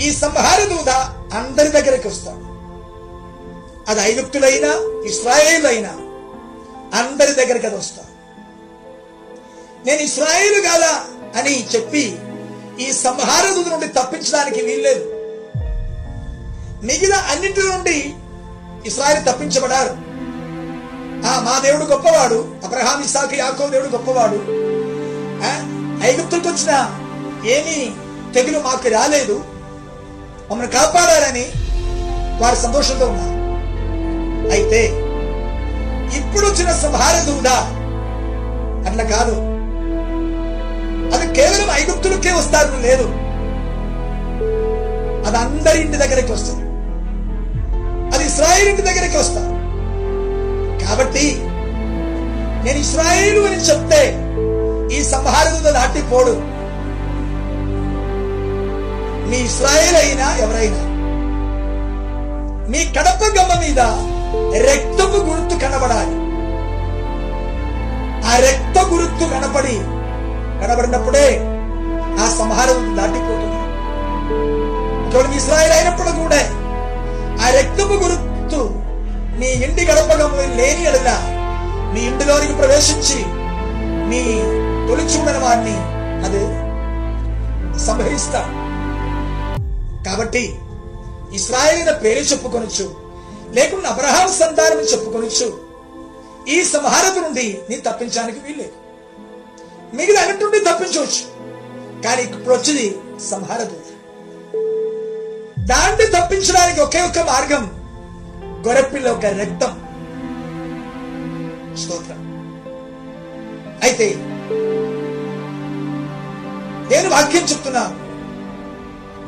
ఈ సంహార దూత అందరి దగ్గరికి వస్తాడు. అది ఐగుప్తులైనా అయినా అందరి దగ్గరికి అది వస్తాడు. నేను ఇస్రాయేలు కాదా అని చెప్పి ఈ సంహార దూత నుండి తప్పించడానికి వీల్లేదు. మిగిలిన అన్నింటి నుండి ఇస్రాయేల్ తప్పించబడారు. ఆ మా దేవుడు గొప్పవాడు అబ్రహాం ఇసాక్ యాకో దేవుడు గొప్పవాడు. ఆ, ఐగుప్తులకు వచ్చిన ఏమీ తెగులు మాకు రాలేదు. మమ్మల్ని కాపాడారని వారు సంతోషంతో ఉన్నారు. అయితే ఇప్పుడు వచ్చిన సంహార ఉందా అట్లా కాదు. అది కేవలం ఐగుప్తులకే వస్తారు లేదు. అది అందరి ఇంటి దగ్గరికి వస్తుంది. అది ఇస్రాయిల్ ఇంటి దగ్గరికి వస్తారు. కాబట్టి నేను ఇస్రాయిలు అని చెప్తే ఈ సంహార దూత దాటిపోడు. మీ ఇస్రాయేల్ అయినా ఎవరైనా మీ కడప గమ్మ మీద రక్తపు గుర్తు కనబడాలి. ఆ రక్త గుర్తు కనపడి కనబడినప్పుడే ఆ సంహారం దాటిపోతుంది. ఒకవేళ మీ ఇస్రాయల్ అయినప్పుడు కూడా ఆ రక్తపు గుర్తు మీ ఇంటి గడప గమ్మ లేని ఎడల మీ ఇంటిలోనికి ప్రవేశించి మీ తొలి వాడిని అది సంభవిస్తాడు. కాబట్టి ఇస్రాయేలిన పేరు చెప్పుకొనొచ్చు లేకుండా అబ్రహాం సంతానం చెప్పుకొనొచ్చు ఈ సంహారత నుండి నీ తప్పించడానికి వీల్లేదు. మిగిలిన అన్నిటి నుండి తప్పించవచ్చు. కానీ ఇప్పుడు వచ్చింది సంహారత దాన్ని తప్పించడానికి ఒకే ఒక్క మార్గం గొరపిల్ల ఒక రక్తం. స్తోత్రం. అయితే నేను వాక్యం చెప్తున్నా.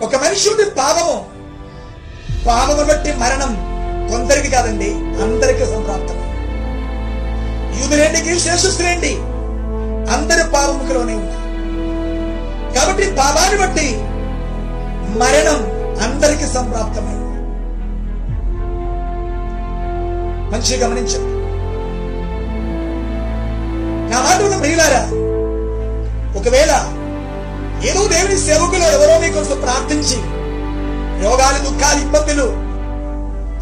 ఒక మనుషుడి పాపము. పాపము బట్టి మరణం కొందరికి కాదండి అందరికి సంప్రాప్తం యూదులేంటి శేషుస్తులేంటి అందరి పాపముఖలోనే ఉన్నారు. కాబట్టి పాపాన్ని బట్టి మరణం అందరికి సంప్రాప్తమైంది మంచిగా గమనించండి. నా మాట ఉన్న ప్రియులారా ఒకవేళ ఏదో దేవుని సేవకులు ఎవరో నీకోసం ప్రార్థించి రోగాలు దుఃఖాలు ఇబ్బందులు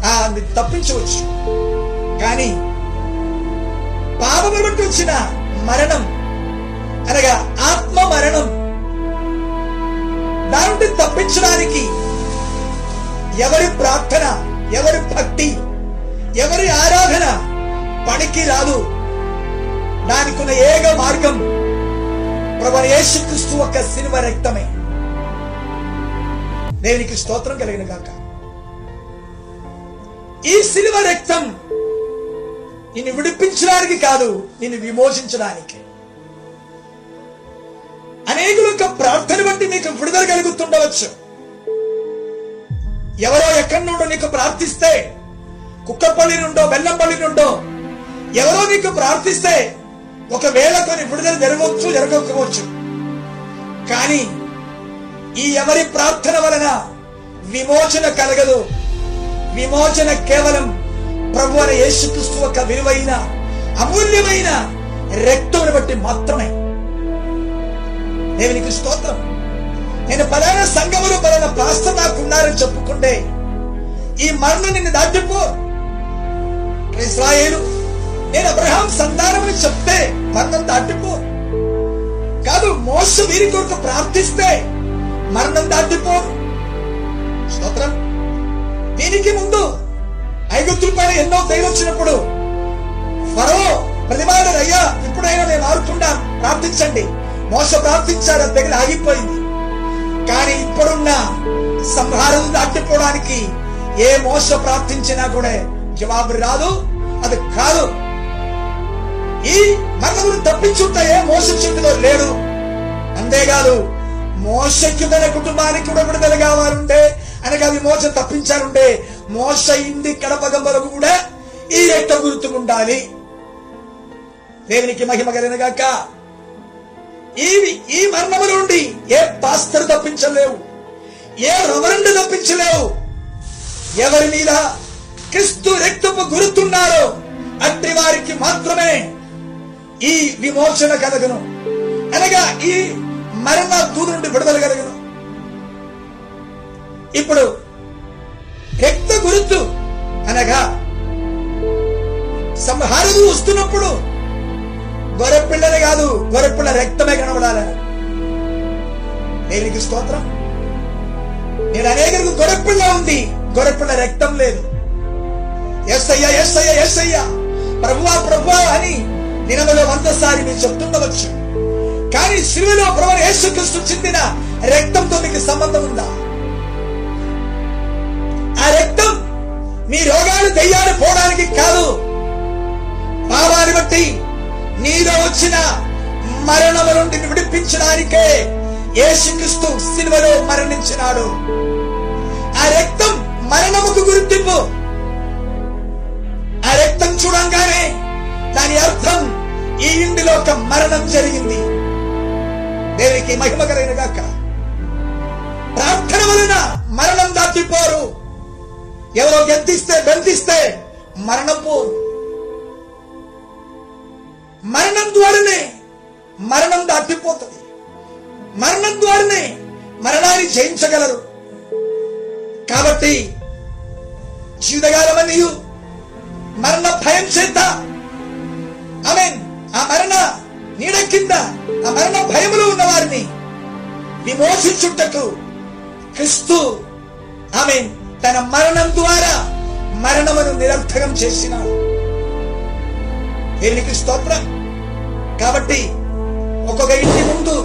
ఆ మీరు తప్పించవచ్చు. కానీ పాపము బట్టి వచ్చిన మరణం అనగా ఆత్మ మరణం దాని తప్పించడానికి ఎవరి ప్రార్థన ఎవరి భక్తి ఎవరి ఆరాధన పనికి రాదు. దానికున్న ఏక మార్గం ప్రభు యేసుక్రీస్తు ఒక సినిమ రక్తమే. దేవునికి స్తోత్రం కలిగిన కాక ఈ సిలువ రక్తం నిన్ను విడిపించడానికి కాదు నిన్ను విమోచించడానికి. అనేకుల యొక్క ప్రార్థన బట్టి మీకు విడుదల కలుగుతుండవచ్చు. ఎవరో ఎక్కడి నుండో నీకు ప్రార్థిస్తే కుక్కపల్లి నుండో బెల్లంపల్లి నుండో ఎవరో నీకు ప్రార్థిస్తే ఒకవేళ కొన్ని విడుదల జరగవచ్చు జరగకపోవచ్చు. కానీ ఈ ఎవరి ప్రార్థన వలన విమోచన కలగదు. విమోచన కేవలం ప్రభు అనే యేసుక్రీస్తు ఒక విలువైన అమూల్యమైన రక్తమును బట్టి మాత్రమే. దేవునికి స్తోత్రం. నేను పలానా సంఘములు పలానా పాస్టర్ నాకున్నారని చెప్పుకుంటే ఈ మరణం నిన్ను దాటిపో. ఇస్రాయేలు నేను అబ్రహాం సంతానమని చెప్తే మరణం దాటిపో. కాదు మోస వీరి కొరకు ప్రార్థిస్తే మరణం దాటిపో. స్తోత్రం. దీనికి ముందు ఐగుప్తుల పైన ఎన్నో దైవం వచ్చినప్పుడు ఫరో ప్రతిమాడు అయ్యా ఇప్పుడైనా మేము మారుతుండా ప్రార్థించండి. మోస ప్రార్థించాడు అది దగ్గర ఆగిపోయింది. కానీ ఇప్పుడున్న సంహారం దాటిపోవడానికి ఏ మోస ప్రార్థించినా కూడా జవాబు రాదు అది కాదు. ఈ మరణమును తప్పించుంటే ఏ మోస లేడు. అంతేకాదు మోసకి తన కుటుంబానికి కూడా విడుదల కావాలంటే అనగా విమోచన తప్పించాలంటే మోస ఇంది కడపగంబలకు కూడా ఈ రెట్ట గుర్తు ఉండాలి దేవునికి మహిమ కలిగినగాక ఈ ఈ మరణము నుండి ఏ పాస్తరు తప్పించలేవు ఏ రవరండు తప్పించలేవు. ఎవరి మీద క్రిస్తు రక్తపు గురుతున్నారో అట్టి వారికి మాత్రమే ఈ విమోచన కలగను. అనగా ఈ మరణ దూదు నుండి విడుదల కలగను. ఇప్పుడు రక్త గురుతు అనగా సంహారదు వస్తున్నప్పుడు గొర్రెపిల్లనే కాదు గొర్రెపిల్ల రక్తమే కనబడాలని దేనికి స్తోత్రం. నేను అనేకరికి గొర్రెపిల్ల ఉంది గొర్రెపిల్ల రక్తం లేదు. ఎస్ అయ్యా ఎస్ అయ్యా ఎస్ అయ్యా. ప్రభువా ప్రభువా అని నినమలో వందసారి మీరు చెప్తుండవచ్చు. కానీ శిలువలో ప్రభు యేసుక్రీస్తు చెందిన రక్తంతో మీకు సంబంధం ఉందా? ఆ రక్తం మీ రోగాలు దయ్యాలు పోవడానికి కాదు. పాపాన్ని బట్టి నీలో వచ్చిన మరణము నుండి విడిపించడానికే యేసుక్రీస్తు సిలువలో మరణించినాడు. ఆ రక్తం మరణముకు గుర్తింపు. ఆ రక్తం చూడంగానే దాని అర్థం ఈ ఇంటిలో ఒక మరణం జరిగింది. దేవునికి మహిమ గాక. ప్రార్థన వలన మరణం దాటిపోరు. ఎవరో గెంతిస్తే బెంతిస్తే మరణం పోరు మరణం ద్వారానే మరణం దాటిపోతుంది. మరణం ద్వారానే మరణాన్ని జయించగలరు. కాబట్టి జీవితకాలమనియు మరణ భయం చేత ఆమె ఆ మరణ నీడ కింద ఆ మరణ భయములో ఉన్న వారిని విమోచించుటకు క్రిస్తు ఆమె తన మరణం ద్వారా మరణమును నిరర్థకం చేసినాడు. దీనికి స్తోత్రం? కాబట్టి ఒక్కొక్క ఇంటి ముందు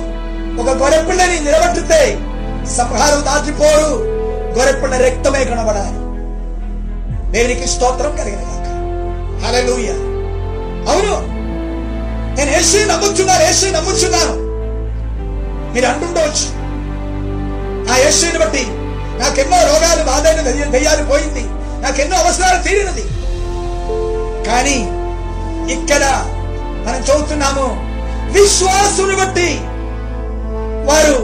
ఒక గొరెపిల్లని నిలబెట్టితే సంహారం దాటిపోరు గొరెపిల్ల రక్తమే కనబడాలి. దేనికి స్తోత్రం కలిగిన నేను యేసు నమ్ముచున్నాను యేసు మీరు అంటుండవచ్చు ఆ యేసుని బట్టి నాకెన్నో రోగాలు బాధైన దయ్యాలు పోయింది. నాకెన్నో అవసరాలు తీరినది. కానీ ఇక్కడ మనం చదువుతున్నాము విశ్వాసుని బట్టి వారు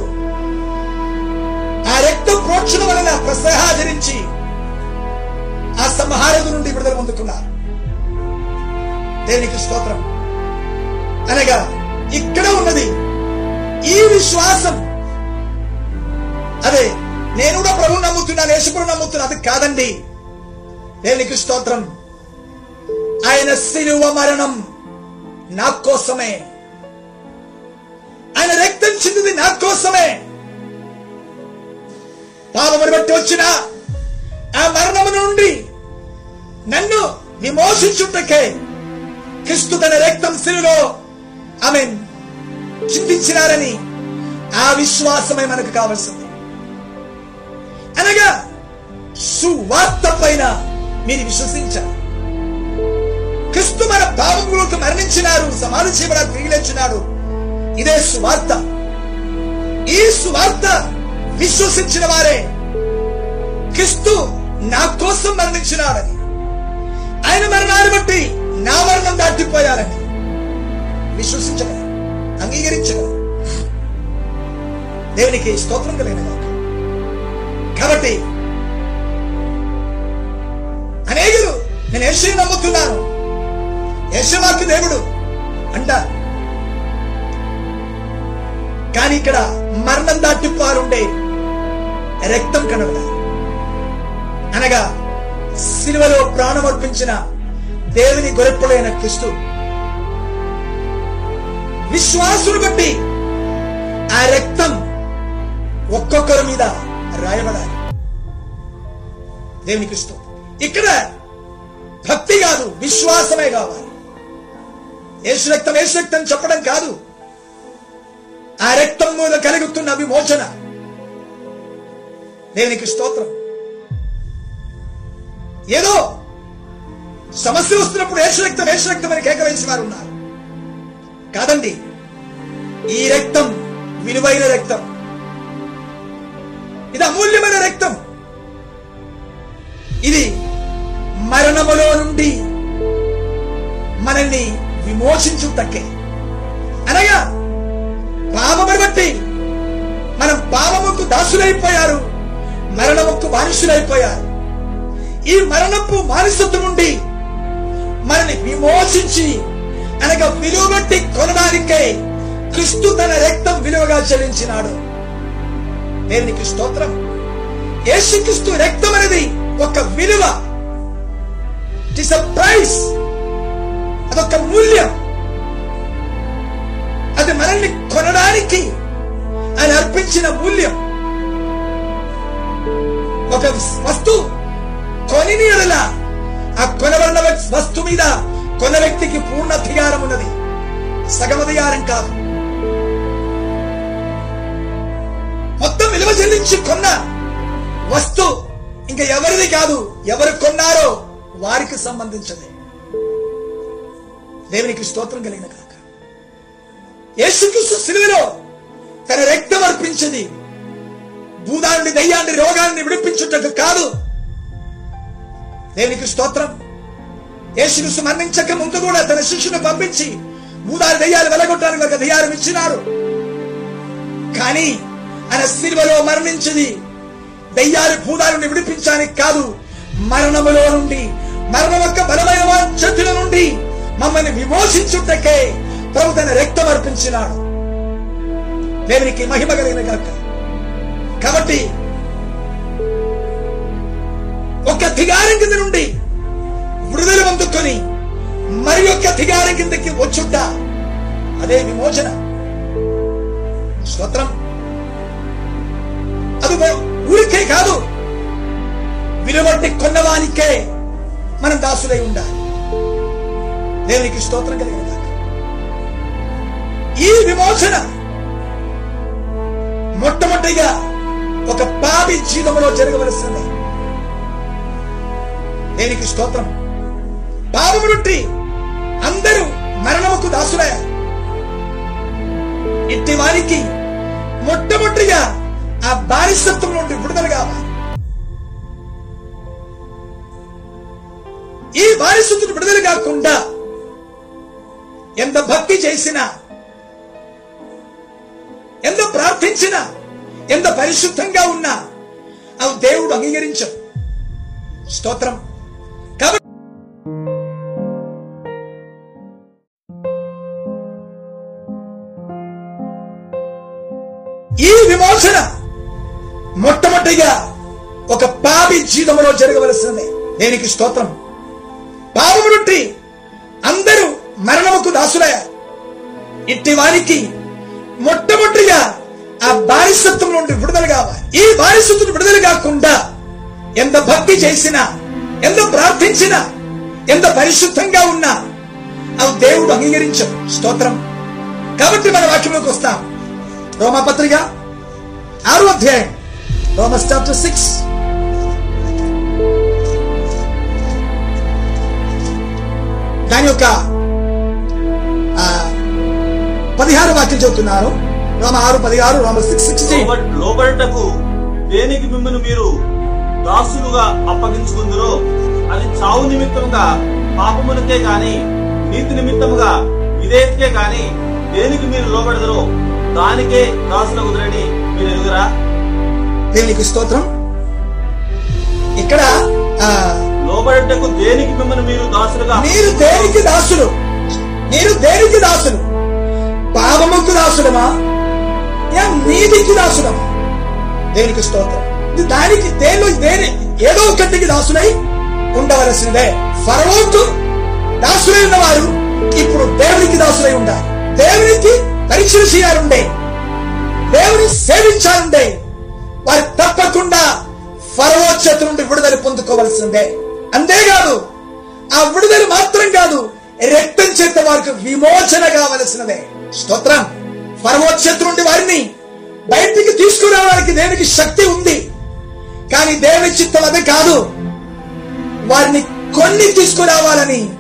ఆ రక్త ప్రోక్షణ వలన ప్రసహాచరించి ఆ సంహారదు నుండి విడుదల పొందుకున్నారు దేనికి స్తోత్రం. అనగా ఇక్కడ ఉన్నది ఈ విశ్వాసం. అదే నేను కూడా ప్రభు నమ్ముతున్నాను యేసుప్రభు నమ్ముతున్నాను. నమ్ముతున్నా అది కాదండి. దేవునికి స్తోత్రం. ఆయన శిలువ మరణం నా కోసమే. ఆయన రక్తం చెందింది నా కోసమే. పాపమును బట్టి వచ్చిన ఆ మరణము నుండి నన్ను విమోచించుటకే క్రిస్తు తన రక్తం శిలులో ఆమె చింతించినారని ఆ విశ్వాసమే మనకు కావలసింది. అనగా సువార్త పైన మీరు విశ్వసించారు క్రిస్తు మన పాపములకు మరణించినారు సమాధి చేయబడ తిరిగి లేచినాడు. ఇదే సువార్త. ఈ సువార్త విశ్వసించిన వారే క్రిస్తు నా కోసం మరణించినాడని. ఆయన మరణాన్ని బట్టి నా మరణం దాటిపోయారని విశ్వసించగలరు అంగీకరించగలరు దేవునికి స్తోత్రం కలిగిన కాబట్టి అనేకులు నేను యేసు నమ్ముతున్నాను. యశవాక్య దేవుడు అంట. కానీ ఇక్కడ మరణం దాటిపోవారుండే రక్తం కనబడాలి. అనగా సిలువలో ప్రాణం అర్పించిన దేవుని గొరెప్పుడైన క్రిస్తు విశ్వాసులు బట్టి ఆ రక్తం ఒక్కొక్కరి మీద రాయబడాలి. దేవుని క్రిస్తు ఇక్కడ భక్తి కాదు విశ్వాసమే కావాలి. ఏసు రక్తం ఏసు రక్తం చెప్పడం కాదు. ఆ రక్తం మీద కలుగుతున్న విమోచన. దేవునికి స్తోత్రం. ఏదో సమస్య వస్తున్నప్పుడు యేసు రక్తం ఏసు రక్తం అని కేక వేసి వారు ఉన్నారు. కాదండి. ఈ రక్తం విలువైన రక్తం. ఇది అమూల్యమైన రక్తం. ఇది మరణములో నుండి మనల్ని విమోచించు తక్కే అనగా పాపమును బట్టి మనం పాపముకు దాసులైపోయారు మరణముకు బానిసులైపోయారు ఈ మరణపు మానసత్వం నుండి మనల్ని విమోచించి అనగా విలువబట్టి కొనడానికే క్రిస్తు తన రక్తం విలువగా చెల్లించినాడు. దేవునికి స్తోత్రం? యేసుక్రీస్తు రక్తం అనేది ఒక విలువ. ఇట్ ఇస్ అ ప్రైస్ అదొక మూల్యం. అది మనల్ని కొనడానికి ఆయన అర్పించిన మూల్యం. ఒక వస్తువు కొని ఆ కొనబడిన వస్తు మీద కొన్న వ్యక్తికి పూర్ణ అధికారం ఉన్నది. సగమధికారం కాదు. మొత్తం విలువ చెల్లించి కొన్న వస్తు ఇంకా ఎవరిది కాదు ఎవరు కొన్నారో వారికి సంబంధించింది. దేవునికి స్తోత్రం కలిగిన కాక యేసుక్రీస్తు సిలువలో తన రక్తం అర్పించింది. భూదాన్ని దయ్యాన్ని రోగాన్ని విడిపించుటకు కాదు. దేవునికి స్తోత్రం. యేసుక్రీస్తు మరణించక ముందు కూడా తన శిష్యుని పంపించి మూదారు దయ్యాలు వెలగొట్టడానికి ఒక అధికారం ఇచ్చినారు. కానీ ఆయన సిలువలో మరణించింది. దయ్యాలు భూదాలను విడిపించడానికి కాదు మరణములో నుండి మరణం యొక్క బలమైన వాంఛతుల నుండి మమ్మల్ని విమోచించుటకే ప్రభు తన రక్తం అర్పించినాడు. దేవునికి మహిమ కలిగిన కాక కాబట్టి ఒక ధిగారం కింద నుండి విడుదల పొందుకొని మరి యొక్క అధికారం కిందకి వచ్చుట అదే విమోచన. స్తోత్రం. అది ఊరికే కాదు. విలువట్టి కొన్నవానికే మనం దాసులై ఉండాలి. దేవునికి స్తోత్రం కలిగిన ఈ విమోచన మొట్టమొదటిగా ఒక పాపి జీవితంలో జరగవలసింది. దేనికి స్తోత్రం. పాపము నుండి అందరూ మరణముకు దాసులయ్యారు. ఇట్టి వారికి మొట్టమొదటిగా ఆ బానిసత్వం నుండి విడుదల కావాలి. ఈ బానిసత్వం విడుదల కాకుండా ఎంత భక్తి చేసినా ఎంత ప్రార్థించినా ఎంత పరిశుద్ధంగా ఉన్నా అవి దేవుడు అంగీకరించం స్తోత్రం. విమోచన. మొట్టమొదటిగా ఒక పాపి జీవితంలో జరగవలసింది. దేనికి స్తోత్రం? పాపము నుండి అందరూ మరణముకు దాసులయ్యారు. ఇట్టి వారికి మొట్టమొదటిగా ఆ బానిసత్వం నుండి విడుదల కావాలి. ఈ బానిసత్వం విడుదల కాకుండా ఎంత భక్తి చేసినా ఎంత ప్రార్థించినా ఎంత పరిశుద్ధంగా ఉన్నా అవి దేవుడు అంగీకరించడు. స్తోత్రం. కాబట్టి మన వాక్యంలోకి వస్తాం. రోమాపత్రిక ఆరో అధ్యాయం. Romans chapter six. దాని యొక్క పదిహారు వాక్యం చెబుతున్నారు. రోమ ఆరు పదిహారు రోమ సిక్స్ సిక్స్టీన్ లోబ- లోబడుటకు దేనికి మిమ్మల్ని మీరు దాసులుగా అప్పగించుకుందరో అది చావు నిమిత్తముగా పాపమునకే గాని నీతి నిమిత్తముగా విధేయతకే గాని దేనికి మీరు లోబడదరో దానికే దాసుల కుదరని మీరు ఎదుగురా స్తోత్రం? ఇక్కడ లోబడుటకు దేనికి మిమ్మల్ని మీరు దాసులుగా? మీరు దేనికి దాసులు? మీరు దేనికి దాసులు? పాపముకు యా నీతికి దాసులమా? దేవునికి స్తోత్రం? దానికి దేనిలో దేని ఏదో ఒకటికి దాసులై ఉండవలసిందే ఫరవోకు దాసులై ఉన్నవారు ఇప్పుడు దేవునికి దాసులై ఉండాలి. దేవునికి పరీక్షలు చేయాలండే దేవుని సేవించాలంటే వారు తప్పకుండా ఫరవో చేతి నుండి విడుదల పొందుకోవలసిందే. అంతేకాదు ఆ విడుదల మాత్రం కాదు రక్తం చేత వారికి విమోచన కావలసినదే. స్తోత్రం. ఫరవో చేతి నుండి వారిని బయటికి తీసుకురావడానికి దేవునికి శక్తి ఉంది. కానీ దేవుని చిత్తం అది కాదు. వారిని కొన్ని తీసుకురావాలని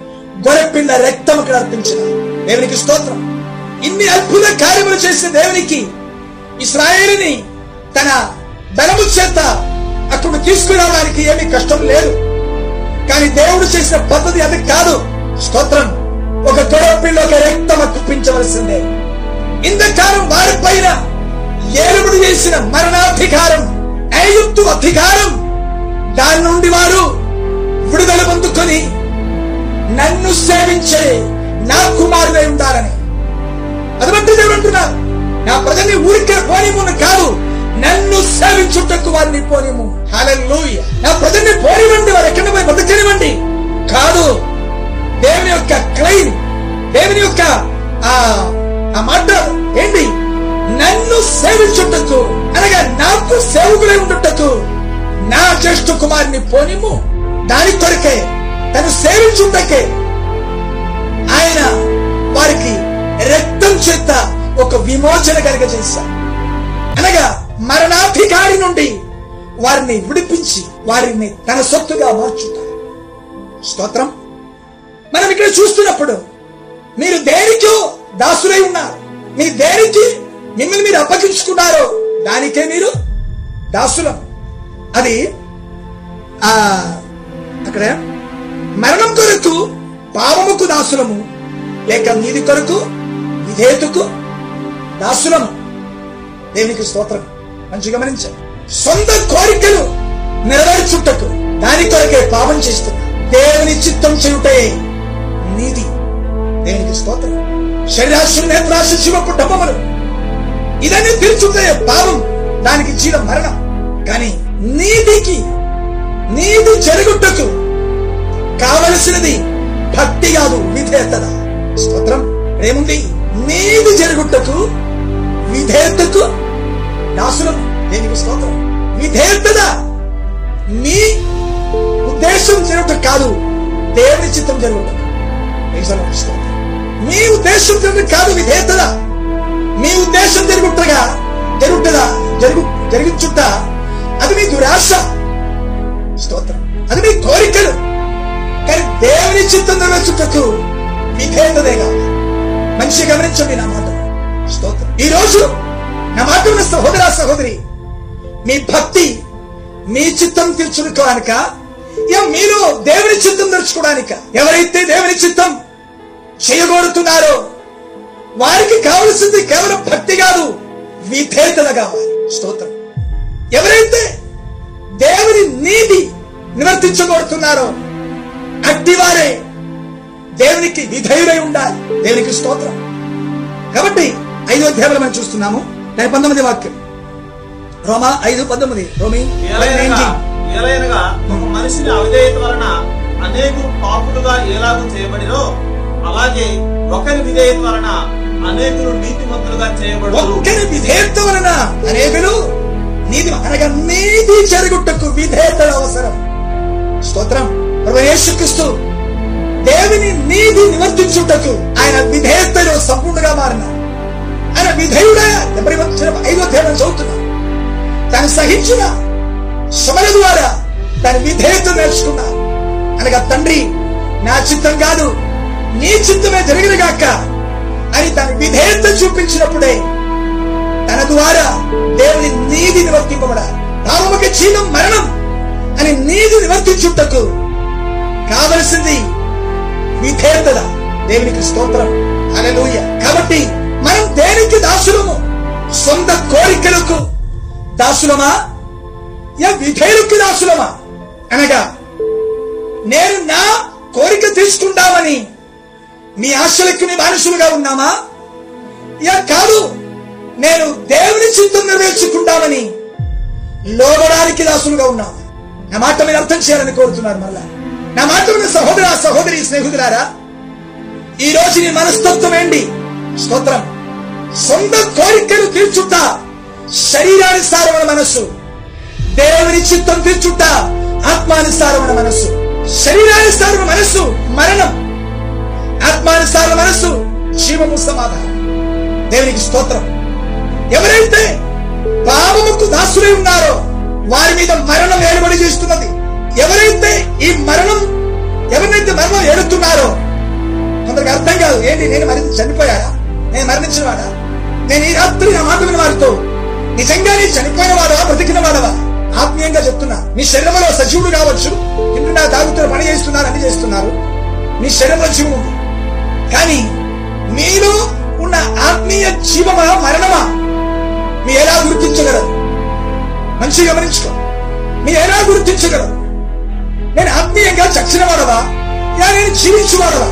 గొర్రెపిల్ల రక్తం అక్కడ అర్పించిన దేవునికి స్తోత్రం. ఇన్ని అద్భుత కార్యములు చేసిన దేవునికి ఇస్రాయేల్ని తన బలము చేత అక్కడ తీసుకురావడానికి ఏమి కష్టం లేదు. కానీ దేవుడు చేసిన పద్ధతి అది కాదు. స్తోత్రం. ఒక గొడవపిల్ల ఒక రక్తం కుప్పించవలసిందే. ఇంతకాలం వారి పైన ఏలుబడి చేసిన మరణాధికారం ఐగుప్తు అధికారం దాని నుండి వారు విడుదల పొందుకొని నన్ను సేవించే నా కుమారుడై ఉండాలని. అది బట్టి దేవుడు అంటున్నారు నా ప్రజల్ని ఊరికే పోనిమును కాదు నన్ను సేవించుటకు వారిని పోనిము హల్లెలూయా నా ప్రజల్ని పోనివ్వండి వారు ఎక్కడ పోయి బతకనివ్వండి కాదు దేవుని యొక్క క్లెయిమ్ దేవుని యొక్క ఆ ఆ మాట ఏంటి? నన్ను సేవించుటకు అనగా నాకు సేవకులై ఉండుటకు నా జ్యేష్ఠ కుమారుని పోనిము దాని కొరకే తను సేవించుటకే ఆయన వారికి రక్తం చేత ఒక విమోచన కలగజేశారు అనగా మరణాధికారి నుండి వారిని విడిపించి వారిని తన సొత్తుగా మార్చుతారు స్తోత్రం. మనం ఇక్కడ చూస్తున్నప్పుడు మీరు దేనికో దాసులై ఉన్నారు. మీరు దేనికి మిమ్మల్ని మీరు అప్పగించుకున్నారో దానికే మీరు దాసులం. అది ఆ అక్కడ మరణం కొరకు పాపముకు దాసులము లేక నీది కొరకు విధేయతకు దాసులము దేవునికి స్తోత్రం. మంచి గమనించండి. సొంత కోరికలు నెరవేర్చుటకు దాని కొరకే పాపం చేస్తున్నా. దేవుని చిత్తం చేయుటే నీది దేవునికి స్తోత్రం. శరీరాశు నేత్రాశు శివపు డబ్బములు ఇదన్నీ తీర్చుతే పాపం దానికి జీవ మరణం. కానీ నీదికి నీది జరుగుటకు కావలసినది భక్తి కాదు విధేయత స్తోత్రం. ఏముంది నీది జరుగుటకు విధేయతకు దాసులం దేనికి స్తోత్రం. విధేయత నీ ఉద్దేశం జరుగుట కాదు దేవుని చిత్తం జరుగుట స్తోత్రం. మీ ఉద్దేశం జరుగుట కాదు విధేయత మీ ఉద్దేశం జరుగుటగా జరుగుటదా? జరుగు జరిగించుట. అది మీ దురాశ. స్తోత్రం. అది మీ కోరికలు. కానీ దేవుని చిత్తం నెరవేర్చుటకు విధేయతదే కావాలి. మనిషి గమనించండి నా మాట. స్తోత్రం. ఈ రోజు నా మాట ఉన్న సహోదర సహోదరి మీ భక్తి మీ చిత్తం తీర్చుకోవడానిక ఇక మీరు దేవుని చిత్తం తెరుచుకోవడానిక ఎవరైతే దేవుని చిత్తం చేయగోడుతున్నారో వారికి కావలసింది కేవలం భక్తి కాదు విధేయతలు కావాలి. స్తోత్రం. ఎవరైతే దేవుని నీతి నివర్తించగోరుతున్నారో అట్టివారే దేవునికి విధేయులై ఉండాలి. దేవునికి స్తోత్రం. కాబట్టి ఐదో అధ్యాయంలో మనం చూస్తున్నాము. దాని పంతొమ్మిది వాక్యం. రోమా ఐదు పంతొమ్మిది. రోమి ఏలైనగా ఒక మనిషిని అవిధేయత వలన అనేకులు పాపులుగా ఎలాగూ చేయబడిరో అలాగే ఒకరి విధేయత వలన అనేకులు నీతిమంతులుగా చేయబడరు ఒక్కరి విధేయత వలన అనేకులు నీతి అనగా నీతి జరుగుటకు విధేయత అవసరం. స్తోత్రం. యేసుక్రీస్తు దేవుని నీతి నివర్తించుటకు ఆయన విధేయతలో సంపూర్ణంగా మారిన ఆయన విధేయుడా డెబ్బై వచ్చిన ఐదో అధ్యాయం చదువుతున్నా తను సహించిన శ్రమల ద్వారా తన విధేయత నేర్చుకున్నా. అనగా తండ్రి నా చిత్తం కాదు నీ చిత్తమే జరిగిన గాక అని తన విధేయత చూపించినప్పుడే తన ద్వారా దేవుని నీతి నివర్తింపబడ. పాపముకి చీలం మరణం అని నీతి నివర్తించుటకు కావలసింది విధేయత దేవునికి స్తోత్రం. హల్లెలూయా. కాబట్టి దేనికి దాసులము? సొంత కోరికలకు దాసులమా? యా విధేయులకు దాసులమా? అనగా నేను నా కోరిక తీసుకుంటామని మీ ఆశలకు మీ బానిసులుగా ఉన్నామా? యా కాదు నేను దేవుని చిత్తం నెరవేర్చుకుంటామని లోబడానికి దాసులుగా ఉన్నామా నా మాట మీరు అర్థం చేయాలని కోరుతున్నారు మళ్ళా నా మాట మీద సహోదర సహోదరి స్నేహితులారా ఈ రోజు నీ మనస్తత్వం ఏంటి? స్తోత్రం. సొంత కోరికలు తీర్చుట శరీరానుసారమైన మనస్సు దేవుని చిత్తం తీర్చుట ఆత్మానుసారమైన మనస్సు శరీరానుసారమైన మనస్సు మరణం ఆత్మానుసార మనస్సు జీవము సమాధానం. దేవునికి స్తోత్రం. ఎవరైతే పాపముకు దాసులై ఉన్నారో వారి మీద మరణం ఏలుబడి చేస్తున్నది. ఎవరైతే ఈ మరణం ఎవరినైతే మరణం ఏడుతున్నారో కొందరికి అర్థం కాదు ఏంటి నేను మరి చనిపోయాడా నేను మరణించిన వాడా నేను ఈ రాత్రి నా మాట విన్న వారితో నిజంగా నీ చనిపోయిన వాడవా బ్రతికిన వాడవా? ఆత్మీయంగా చెప్తున్నా నీ శరీరంలో సజీవుడు కావచ్చు. తింటున్నా తాగుతున్న పని చేస్తున్నారు అన్ని చేస్తున్నారు నీ శరీరంలో జీవం ఉంది. కానీ మీలో ఉన్న ఆత్మీయ జీవమా మరణమా? మీ ఎలా గుర్తించగలరు? మంచిగా గమనించుకో. మీ ఎలా గుర్తించగలరు? నేను ఆత్మీయంగా చచ్చిన వాడవా? ఇలా నేను జీవించువాడవా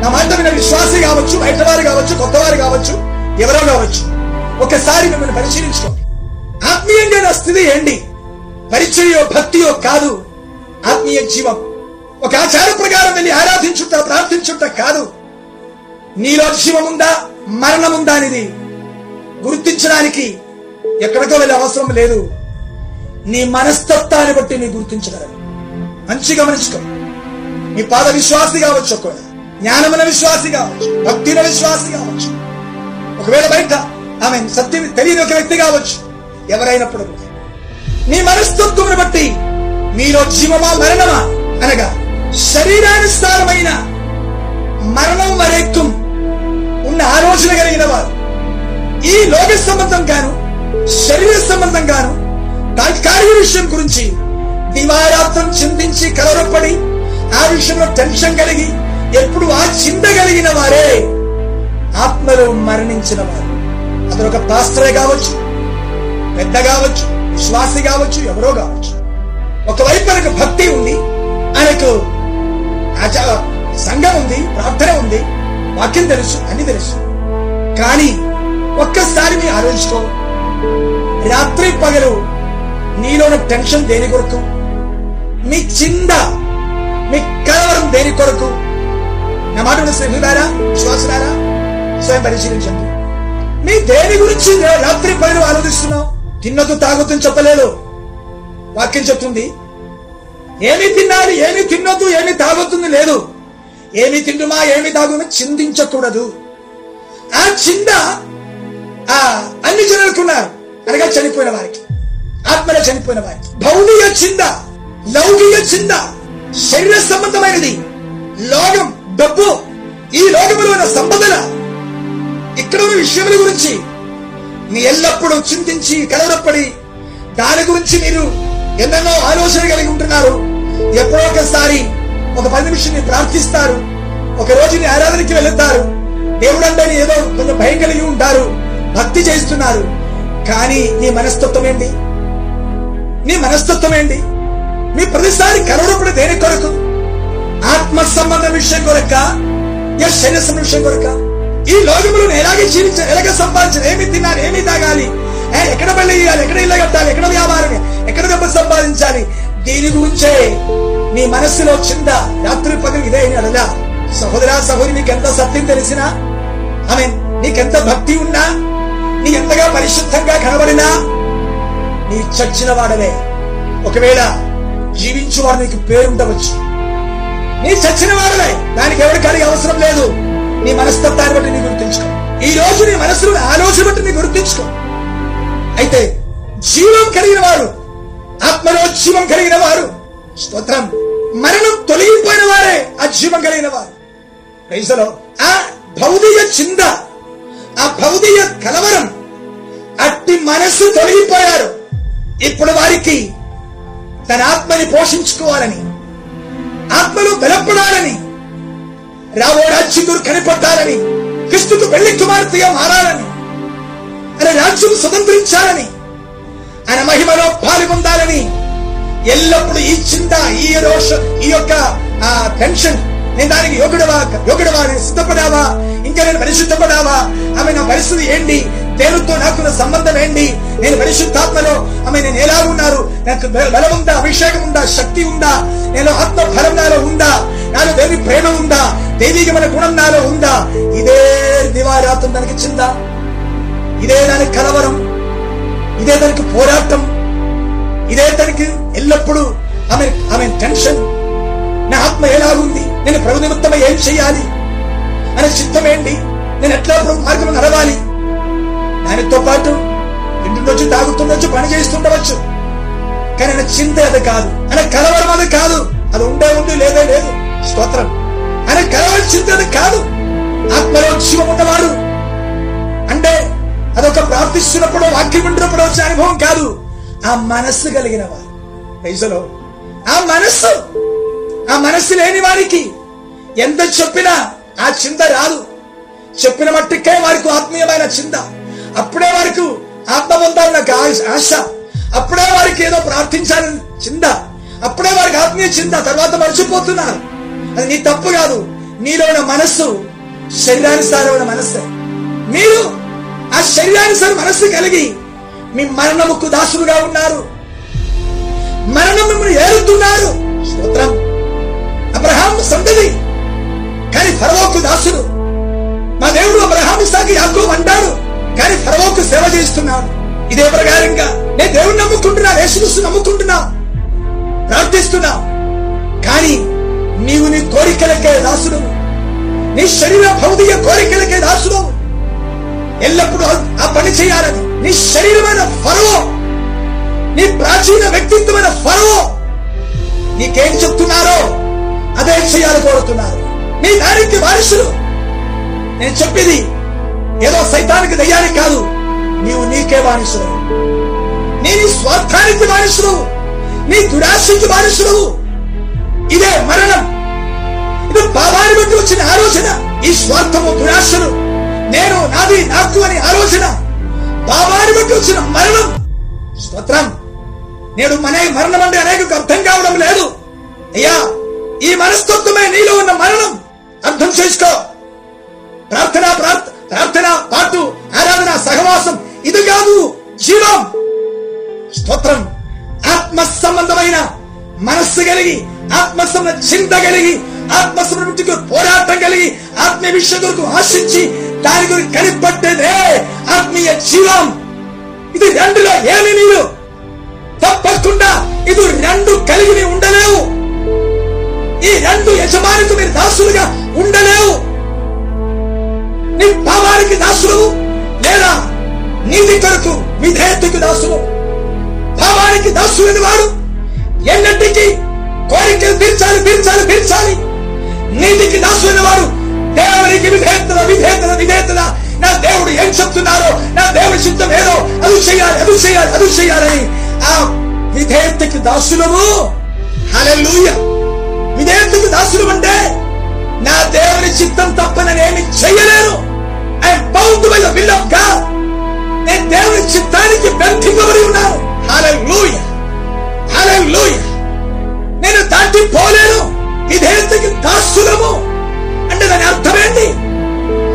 నా మాట విన్న విశ్వాసి కావచ్చు బయటవారు కావచ్చు కొత్తవారు కావచ్చు ఎవరో కావచ్చు ఒకసారి మిమ్మల్ని పరిశీలించుకోండి. ఆత్మీయంగా నా స్థితి ఏంటి? పరిచయో భక్తియో కాదు. ఆత్మీయ జీవం. ఒక ఆచార ప్రకారం వెళ్ళి ఆరాధించుట ప్రార్థించుట కాదు. నీలో జీవం ఉందా మరణం ఉందా అనేది గుర్తించడానికి ఎక్కడికో వెళ్ళే అవసరం లేదు. నీ మనస్తత్వాన్ని బట్టి నీ గుర్తించగలరు మంచి గమనించుకో. నీ పాద విశ్వాసి కావచ్చు ఒకవేళ. జ్ఞానమున విశ్వాసి కావచ్చు భక్తిన విశ్వాసి కావచ్చు ఒకవేళ బయట ఆమె సత్యం తెలియని ఒక వ్యక్తి కావచ్చు ఎవరైనప్పుడు నీ మనస్తత్వమును బట్టి మీలో జీవమా మరణమా అనగా శరీరానుసారమైన మరణం వరేక్కుం ఉన్న ఆలోచన కలిగిన వారు. ఈ లోక సంబంధం గాను శరీర సంబంధం గాను తాత్కాలిక విషయం గురించి దివారాత్రం చింతించి కలవరపడి ఆ విషయంలో టెన్షన్ కలిగి ఎప్పుడు ఆ చిందగలిగిన వారే ఆత్మలో మరణించిన వారు. అతను ఒక పాస్టరే కావచ్చు పెద్ద కావచ్చు విశ్వాసి కావచ్చు ఎవరో కావచ్చు. ఒకవైపు ఆయనకు భక్తి ఉంది ఆయనకు సంఘం ఉంది ప్రార్థన ఉంది వాక్యం తెలుసు అన్ని తెలుసు. కానీ ఒక్కసారి మీ ఆలోచించుకో రాత్రి పగలు నీలోని టెన్షన్ దేని కొరకు? మీ చింద మీ కలవరం దేని కొరకు? నా మాట విన్నారా విశ్వాసులారా స్వయం పరిశీలించండి మీ దేని గురించి రాత్రి పైన ఆలోచిస్తున్నావు? తిన్నదు తాగుతూ చెప్పలేదు. వాక్యం చెప్తుంది ఏమి తినాలి ఏమి తిన్నదు ఏమి తాగుతుంది లేదు. ఏమి తింటుమా ఏమి తాగుమా చిందించకూడదు ఆ చింద ఆ అన్ని జనులకున్నారు అనగా చనిపోయిన వారికి ఆత్మలో చనిపోయిన వారికి. భౌతిక చింద లౌకిక చింద శరీర సంబంధమైనది లోకం. డబ్బు ఈ లోకములో ఉన్న సంపదన ఇక్కడ ఉన్న విషయముల గురించి మీ ఎల్లప్పుడూ చింతించి కలవరపడి దాని గురించి మీరు ఎన్నెన్నో ఆలోచన కలిగి ఉంటున్నారు. ఎప్పుడో ఒకసారి ఒక పది నిమిషం ప్రార్థిస్తారు. ఒక రోజుని ఆరాధనకి వెళుతారు. దేవుడు అంటే ఏదో కొంచెం భయం కలిగి ఉంటారు. భక్తి చేస్తున్నారు కానీ నీ మనస్తత్వం ఏంటి? నీ మనస్తత్వం ఏంటి? మీ ప్రతిసారి కలవరపడి దేని కొరకు? ఆత్మ సంబంధం విషయం కొరక యా శరీర సంబంధం విషయం కొరక. ఈ లోకములు ఎలాగే జీవించాలి ఎలాగ సంపాదించాలి ఏమి తిన్నాను ఏమి తాగాలి ఏ, ఎక్కడ పెళ్ళి చేయాలి ఎక్కడ ఇల్లు కట్టాలి ఎక్కడ వ్యాపారం ఎక్కడ డబ్బు సంపాదించాలి దీని గురించే నీ మనస్సులో చింత రాత్రి పగలు ఇదే అడలా సహోదరా సహోదరి నీకెంత సత్యం తెలిసినా ఆమె నీకెంత భక్తి ఉన్నా నీ ఎంతగా పరిశుద్ధంగా కనబడినా నీ చచ్చిన వాడలే. ఒకవేళ జీవించువాడు నీకు పేరుండవచ్చు నీ చచ్చిన వారులే. దానికి ఎవరి అవసరం లేదు. నీ మనస్తత్వాన్ని బట్టి నీ గుర్తించుకో. ఈ రోజు నీ మనసులో ఆలోచన బట్టి నీ గుర్తించుకో. అయితే జీవం కలిగిన వారు ఆత్మలో జీవం కలిగిన వారు స్తోత్రం మరణం తొలగిపోయిన వారే ఆ జీవం కలిగిన వారు. ప్రైజలో ఆ భౌతిక చింద ఆ భౌతిక కలవరం అట్టి మనస్సు తొలగిపోయారు. ఇప్పుడు వారికి తన ఆత్మని పోషించుకోవాలని ఆత్మలో బలపడాలని రాబో రాజ్యకుడు కనిపడ్డాలని క్రిస్తుకు పెళ్ళి కుమార్తెగా మారాలని ఆయన రాజ్యం స్వతంత్రించాలని ఆయన మహిమలో పాల్గొందాలని ఎల్లప్పుడూ ఈ చింత ఈ రోష ఈ యొక్క ఆ టెన్షన్ నేను దానికి యోగుడవా యోగుడవా నేను సిద్ధపడావా? ఇంకా నేను పరిశుద్ధపడావా? ఆమె నా పరిస్థితి ఏంటి? దేవుడితో నాకున్న సంబంధం ఏంటి? నేను పరిశుద్ధాత్మలో ఆమె నేను ఎలా ఉన్నారు? నాకు బలం ఉందా? అభిషేకం ఉందా? శక్తి ఉందా? నేను ఆత్మ ఫలం నాలో ఉందా? నాలో దేవి ప్రేమ ఉందా? దైవికమైన గుణం నాలో ఉందా? ఇదే దివారాత్రం దానికి చిందా ఇదే దానికి కలవరం. ఇదే దానికి పోరాటం. ఇదే దానికి ఎల్లప్పుడూ ఆమె ఆమె టెన్షన్ నా ఆత్మ ఎలాగుంది నేను ప్రభు నిమిత్తమై ఏం చేయాలి? అనే చిత్తం ఏంటి? నేను ఎట్లా ప్రభు మార్గం నడవాలి? దానితో పాటు ఇంటిండొచ్చు తాగుతుండొచ్చు పని చేస్తుండవచ్చు. కానీ ఆయన చింత అది కాదు. ఆయన కలవరం అది కాదు. అది ఉండే ఉంది లేదే లేదు. స్తోత్రం. ఆయన కలవరం చింత అది కాదు. ఆత్మలో జీవం ఉన్నవాడు. అంటే అదొక ప్రార్థిస్తున్నప్పుడు వాక్యం వింటున్నప్పుడు వచ్చే అనుభవం కాదు. ఆ మనస్సు కలిగిన వారు ఆ మనస్సు ఆ మనస్సు లేని వారికి ఎంత చెప్పినా ఆ చింత రాదు. చెప్పిన మట్టుకే వారికి ఆత్మీయమైన చింత. అప్పుడే వారికి ఆత్మ పొందాలన్న ఆశ. అప్పుడే వారికి ఏదో ప్రార్థించాలని చింత. అప్పుడే వారికి ఆత్మీయ చింత. తర్వాత మర్చిపోతున్నారు. అది నీ తప్పు కాదు. నీలో ఉన్న మనస్సు శరీరానుసారమైన మనస్సే. మీరు ఆ శరీరానుసార మనస్సు కలిగి మీ మరణముకు దాసులుగా ఉన్నారు. మరణము ఏరుతున్నారు. స్తోత్రం. అబ్రహాం సంతతి కానీ ఫరవోకు దాసుడు. మా దేవుడు అబ్రహాం ఇసాకి యాకోబు అంటాడు. కానీ ఫరవోకు సేవ చేస్తున్నాడు ఇదే ప్రకారంగా నేను దేవుడు నమ్ముకుంటున్నా యేసుక్రీస్తు నమ్ముకుంటున్నా ప్రార్థిస్తున్నా. కానీ నీవు నీ కోరికలకే దాసుడు. నీ శరీర భౌతిక కోరికలకే దాసుడు. ఎల్లప్పుడూ ఆ పని చేయాలని నీ శరీరమైన ఫరవో నీ ప్రాచీన వ్యక్తిత్వమైన ఫరవో నీకేం చెప్తున్నారో అదే చేయాలి కోరుతున్నారు. నీ దానికి వారసులు. నేను చెప్పేది ఏదో సైతానికి దయ్యానికి కాదు నీవు నీకే వారసులు. నీ స్వార్థానికి వారసులు నీ దురాశకి వారసులు. ఇదే మరణం. ఇది పాపాన్ని బట్టి వచ్చిన ఆలోచన. ఈ స్వార్థము దురాశలు. నేను నాది నాకు అని ఆలోచన. పాపాన్ని బట్టి వచ్చిన మరణం. స్తోత్రం. నేడు మనే మరణం అంటే అనేక అర్థం కావడం లేదు. అయ్యా ఈ మనస్తత్వమే నీలో ఉన్న మరణం. అర్థం చేసుకో. ప్రార్థన ప్రార్థన పాటు ఆరాధన సహవాసం. ఇది కాదు జీవం. స్తోత్రం. ఆత్మ సంబంధమైన మనస్సు కలిగి ఆత్మ చింత కలిగి ఆత్మ సంబంధించి పోరాటం కలిగి ఆత్మీయ విషయం కొరకు ఆశించి దాని గురించి కనిపెట్టేదే ఆత్మీయ జీవం. ఇది రెండులో ఏమి నీరు తప్పకుండా ఇది రెండు కలిగి ఉండలేవు. ఈ రెండు యజమానికి మీరు దాసులుగా ఉండలేవు. నీ పాపానికి దాసులు లేదా నీతి కొరకు విధేయతకు దాసులు. భావానికి దాసులని వాడు ఎన్నటికీ కోరికలు తీర్చాలి తీర్చాలి తీర్చాలి. నీతికి దాసులని వాడు దేవునికి విధేయతల విధేయతల విధేయతల. నా దేవుడు ఏం చెప్తున్నారో నా దేవుడి చిత్తం ఏదో అది చేయాలి అది చేయాలి అది చేయాలని ఆ విధేయతకి దాసులము. హల్లెలూయ. ఇదేందుకు దాసులు అంటే నా దేవుని చిత్తం తప్ప నేనేమి చెయ్యలేను I'm bound by the will of God నేను దేవుని చిత్తానికి బంధింపబడి ఉన్నాను. హల్లెలూయా హల్లెలూయా నేను దాటిపోలేను. ఇదేందుకు దాసులము. అంటే దాని అర్థం ఏంటి?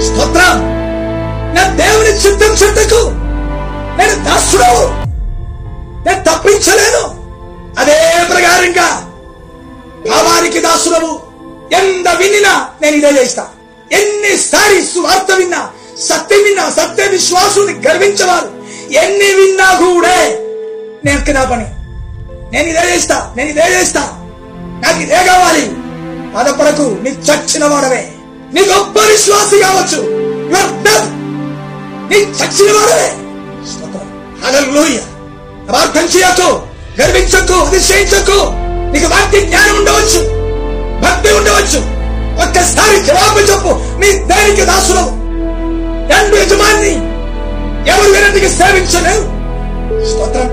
స్తోత్రం. నా దేవుని చిత్తం చెట్టుకు నేను దాసుడవు. నేను తప్పించలేను. అదే ప్రకారంగా భావానికి దాసులము ఎంత వినినా నేను ఇదే చేస్తా. ఎన్నిసారి సువార్త విన్నా సత్యం విన్నా సత్య విశ్వాసుని గర్వించవాలి ఎన్ని విన్నా కూడా నేను నా పని. నేను ఇదే చేస్తా నేను ఇదే చేస్తా. నాకు ఇదే కావాలి. బాధపడకు నీ చచ్చిన వాడవే. నీ గొప్ప విశ్వాసి కావచ్చు. నీ చచ్చిన వాడవే. హల్లెలూయా అర్థం చేయకు గర్వించకు అతిశయించకు. నీకు వాక్య జ్ఞానం ఉండవచ్చు భక్తి ఉండవచ్చు. ఒక్కసారి జవాబు చెప్పు నీ దేనికి దాసులు రెండు యజమాన్ని ఎవరు వేరే సేవించలేవు? స్తోత్రం.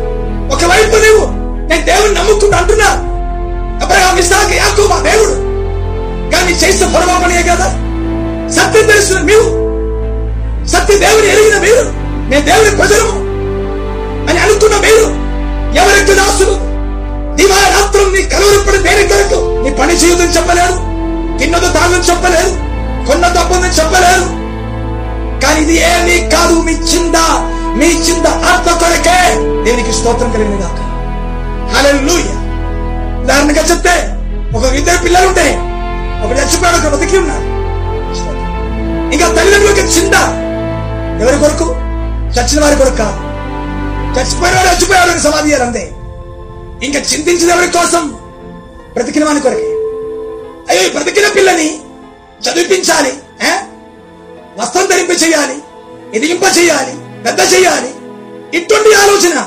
ఒకవైపు నీవు నేను దేవుని నమ్ముకుంటూ అంటున్నా అబ్రహాం ఇసాక యాకూ మా దేవుడు. కానీ చేసిన పనియే కదా. సత్యం తెలిసిన మీరు సత్య దేవుని ఎరిగిన మీరు నేను దేవుని ప్రజలము అని అనుకున్న మీరు ఎవరికి దాసులు? దివారాత్రం నీ కలవరపడి దేని కొరకు నీ పని చేయదని చెప్పలేరు తిన్నదో తాగని చెప్పలేరు కొన్న తప్పదని చెప్పలేరు. కానీ ఇది ఏమీ కాదు మీ చింద మీ చింద ఆత్మ కొరకే దేవునికి స్తోత్రం కలిగిన కాక హల్లెలూయా. ఉదాహరణగా చెప్తే ఒక ఇద్దరు పిల్లలు ఉంటే ఒక చచ్చిపోయాడు ఒక బతికి ఉన్నాడు ఇంకా తల్లిదండ్రులకి చింద ఎవరి కొరకు? చచ్చిన వారి కొరకు కాదు. చచ్చిపోయినాడు చచ్చిపోయాడు సమాధి అంతే ఇంకా చింతించిన ఎవరి కోసం? బ్రతికిన వాని కొరకే. అయ్యో బ్రతికిన పిల్లని చదివించాలి వస్త్రం ధరింప చేయాలి ఎదిగింప చేయాలి పెద్ద చేయాలి. ఇటువంటి ఆలోచన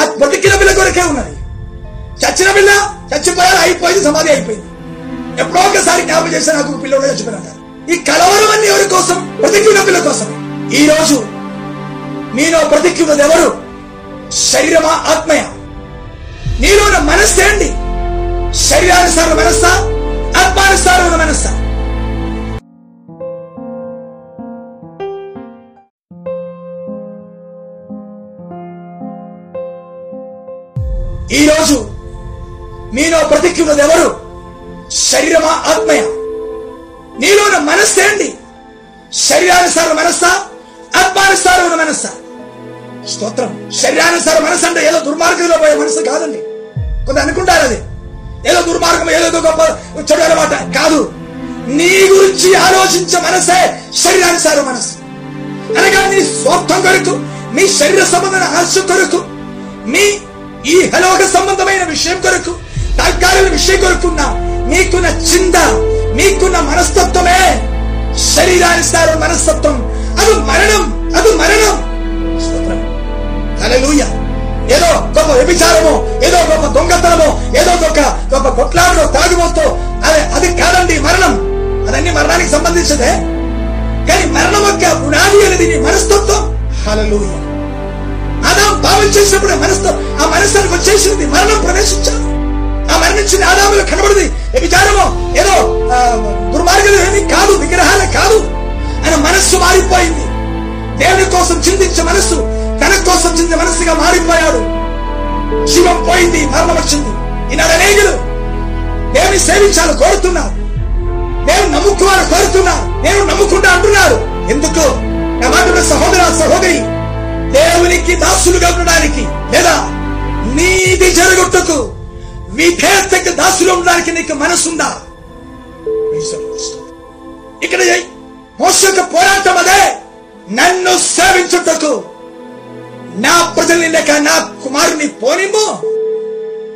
ఆ బ్రతికిన పిల్ల కొరకే ఉన్నది. చచ్చిన పిల్ల చచ్చిపోయారు అయిపోయింది సమాధి అయిపోయింది. ఎప్పుడో ఒకసారి జ్ఞాపకం చేస్తే నాకు పిల్లలు చచ్చిపోయినారు ఈ కలవరం అన్ని ఎవరి కోసం? బ్రతికిన పిల్ల కోసం. ఈ రోజు మీలో బ్రతికినది ఎవరు? శరీరమా ఆత్మయ? నీలో ఉన్న మనస్సు ఏంటి శరీరానుసార మనస్సా? ఆత్మానుసారమైన మనస్సా? ఈ రోజు మీలో బ్రతికున్నది ఎవరు? శరీరమా ఆత్మయ? నీలో ఉన్న మనస్సు ఏంటి శరీరానుసార మనస్సా? ఆత్మానుసారమైన మనస్సా? స్తోత్రం. శరీరానుసార మనసు అంటే ఏదో దుర్మార్గంలో పోయే మనసు కాదండి. కొంత అనుకుంటారు అది. ఏదో దుర్మార్గం ఏదో గొప్ప చెడు అనమాట కాదు. నీ గురించి ఆలోచించే మనసే శరీరానుసార మనసు. అనగా నీ స్వార్థం కొరకు మీ శరీర సంబంధమైన ఆశ కొరకు మీ ఈ హలోక సంబంధమైన విషయం కొరకు తాత్కాలిక విషయం కొరకున్న మీకున్న చింత మీకున్న మనస్తత్వమే శరీరానుసార మనస్తత్వం. అది మరణం అది మరణం. హలలుయా ఏదో గొప్ప వ్యభిచారమో ఏదో గొప్ప దొంగతనమో ఏదో గొప్ప గొప్ప కొట్లాడో తాగుబోతో. అదే అది కాదండి మరణం. అదన్నీ మరణానికి సంబంధించదే కానీ మరణం యొక్క పునాది అనేది నీ మనస్తత్వం. హల్లెలూయా. ఆదాం పాపం చేసినప్పుడు మనసుతో ఆ మనస్సుకు వచ్చేసింది మరణం ప్రవేశించాడు ఆ మరణించిన ఆదాములు కనబడింది వ్యభిచారమో ఏదో ఆ, దుర్మార్గం ఏమీ కాదు విగ్రహాలే కాదు. ఆయన మనస్సు మారిపోయింది. దేవుని కోసం చింతించే మనస్సు తన కోసం మనసుగా మారిపోయాడు. జీవం పోయింది మరణం వచ్చింది. ఈనాడు అనేకులు దేవుని సేవించాలి కోరుతున్నారు దేవుని నమ్ముకోవాలి కోరుతున్నారు నేను నమ్ముకుంటా అంటున్నారు. ఎందుకు? నా మాట సహోదర సహోదరి దేవునికి దాసులుగా ఉండడానికి లేదా? నీది జరుగుటకు విధేయతకు దాసులు ఉండడానికి నీకు మనసుందా? ఇక్కడ మోస యొక్క పోరాటం అదే. నన్ను సేవించుటకు. నా ప్రజల్ని లేక నా కుమారుని పోనిమ్ము.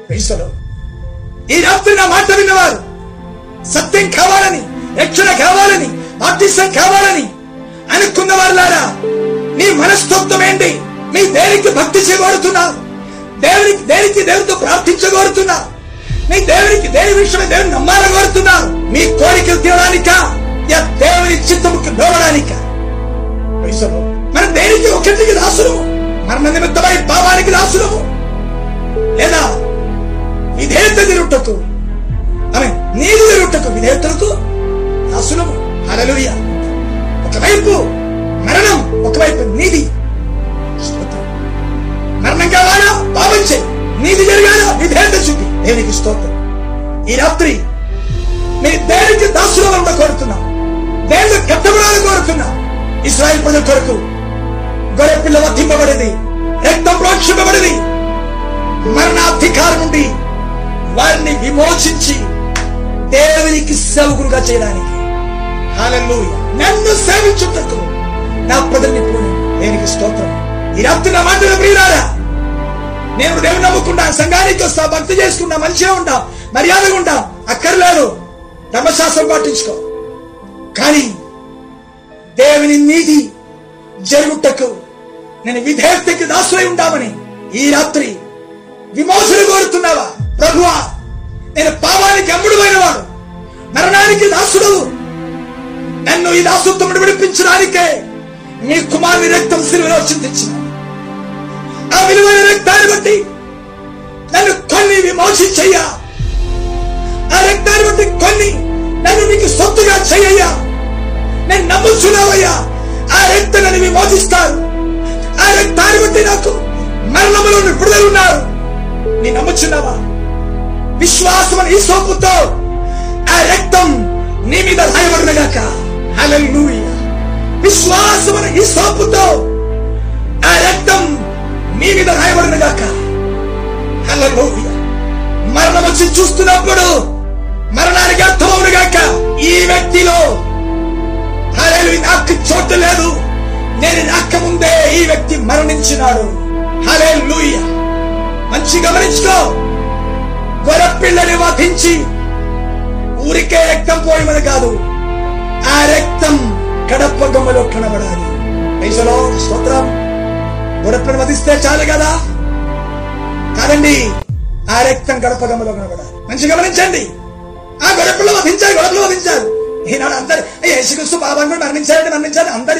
ప్రైసలో. ఈ రాత్రి నా మాట విన్నవారు. సత్యం కావాలని రక్షణ కావాలని బాప్తిసం కావాలని అనుకున్న వారులారా నీ మనస్తత్వం ఏంటి మీ దేనికి భక్తి చేయగోరుతున్నారు దేవునికి దేనికి దేవునితో ప్రార్థించగోరుతున్నారు మీ దేవునికి దేని విషయమే దేవుని నమ్మాలని కోరుతున్నారు మీ కోరికలు తీయడానిక దేవుని చిత్తముకి లోవడానిక మనం దేనికి ఒకటికి దాసులము? మరణ నిమిత్తమై పాపానికి దాసులము లేదా విధేయత తిరుగుటకు ఆమె నీరు తిరుగుటకు విధేయతలకు దాసులము హలలుయ ఒకవైపు మరణం ఒకవైపు నీది మరణం కావాలా? పాపం చేయి. నీది జరగాలా? విధేయత చూపి. దేవునికి స్తోత్రం. ఈ రాత్రి మీరు దేనికి దాసులు ఉండ కోరుతున్నాం. దేవుడు కట్టబడాలని కోరుతున్నాం. ఇస్రాయల్ ప్రజల కొరకు గొర్రె వధింపబడింది. రక్తం ప్రోక్షింపబడింది. మరణాధికారం నుండి వారిని విమోచించి దేవునికి సేవకులుగా చేయడానికి. నన్ను సేవించుటకు నా ప్రజల్ని పోని దేనికి స్తోత్రం. ఈ రాత్రి నా మాటలు ప్రియులారా. నేను దేవుని నమ్ముకున్నా సంఘానికి వస్తా భక్తి చేసుకున్నా మంచిగా ఉంటా మర్యాదగా ఉంటా. అక్కర్లేదు. ధర్మశాస్త్రం పాటించుకో. కానీ దేవుని నీతి జరుగుటకు నేను విధేయతకి దాసులై ఉంటామని ఈ రాత్రి విమోచన కోరుతున్నావా? ప్రభువా నేను పాపానికి అమ్ముడుపోయిన వాడు. మరణానికి దాసుడు. నన్ను ఈ దాసుత్వం విడిపించడానికే నీ కుమారుని రక్తం సిలువలో చింతించిన ఆ విలువైన రక్తాన్ని బట్టి నన్ను కొన్ని విమోచించయ్యా ఆ రక్తాన్ని బట్టి కొన్ని నన్ను నీకు సొత్తుగా చెయ్యయ్యా. నేను నమ్ముచున్నావయ్యా. ఆ రక్తం నన్ను విమోచిస్తారు. ఆ దారి బట్టి నాకు మరణములో విడుదల ఉన్నారు. నీ నమ్ముచున్నావా? విశ్వాసం ఈ సోపుతో ఆ రక్తం నీ మీద రాయబడినగాక. హలూయ విశ్వాసం ఈ సోపుతో ఆ రక్తం నీ మీద రాయబడినగాక. హలూయ మరణం వచ్చి చూస్తున్నప్పుడు మరణానికి అర్థమవునుగాక ఈ వ్యక్తిలో హల్లెలూయా నాకు చోటు లేదు. నేను రాక ముందే ఈ వ్యక్తి మరణించినాడు. హల్లెలూయా. మంచి గమనించుకో. గొరపిల్లని వధించి ఊరికే రక్తం పోయమని కాదు ఆ రక్తం కడప గమ్మలో కనబడాలి. పైసలో స్తోత్రం. గొర్రెపిల్లని వధిస్తే చాలు కదా? కాదండి ఆ రక్తం గడప గమ్మలో కనబడాలి. మంచి గమనించండి. ఆ గొర్రెపిల్ల వధించారు గొడపలు వధించారు ఈనాడు అందరు యేసుక్రీస్తు పాపం కూడా మరణించారంటే మరణించారు అందరు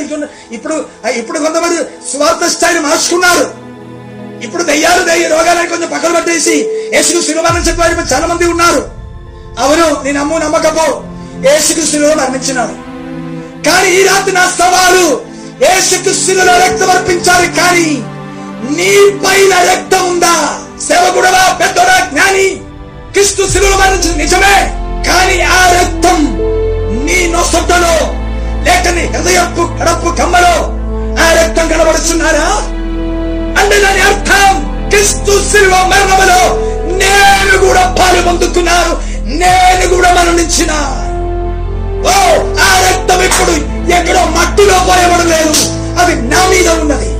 ఇప్పుడు ఇప్పుడు కొంతమంది స్వార్థ స్థాయిని మార్చుకున్నారు. ఇప్పుడు దయ్యాలు దయ్య రోగాలని కొంచెం పక్కన పట్టేసి యేసుకు శిలువమరణం చెప్పారు చాలా మంది ఉన్నారు. అవును నేను నమ్ము నమ్మకపో. యేసుకు శిలువ మరణించినాడు. కానీ ఈ రాత్రి నా సవాలు యేసుకు శిలువలో రక్తం అర్పించాలి కానీ నీ పైన రక్తం ఉందా? సేవకుడవా? పెద్దోడా? జ్ఞాని? క్రిస్తు శిలువలో మరణించింది నిజమే. కానీ ఆ రక్తం నీ నొసొట్టలో లేక నీ హృదయపు కడపు కమ్మలో ఆ రక్తం కనబడుచున్నారా? క్రిస్తు శిల్వ మరణములో నేను కూడా పాలు పొందుకున్నాను నేను కూడా మరణించిన ఓ ఆ రక్తం ఇప్పుడు ఎక్కడో మట్టిలో పోయబడలేదు అది నా మీద ఉన్నది.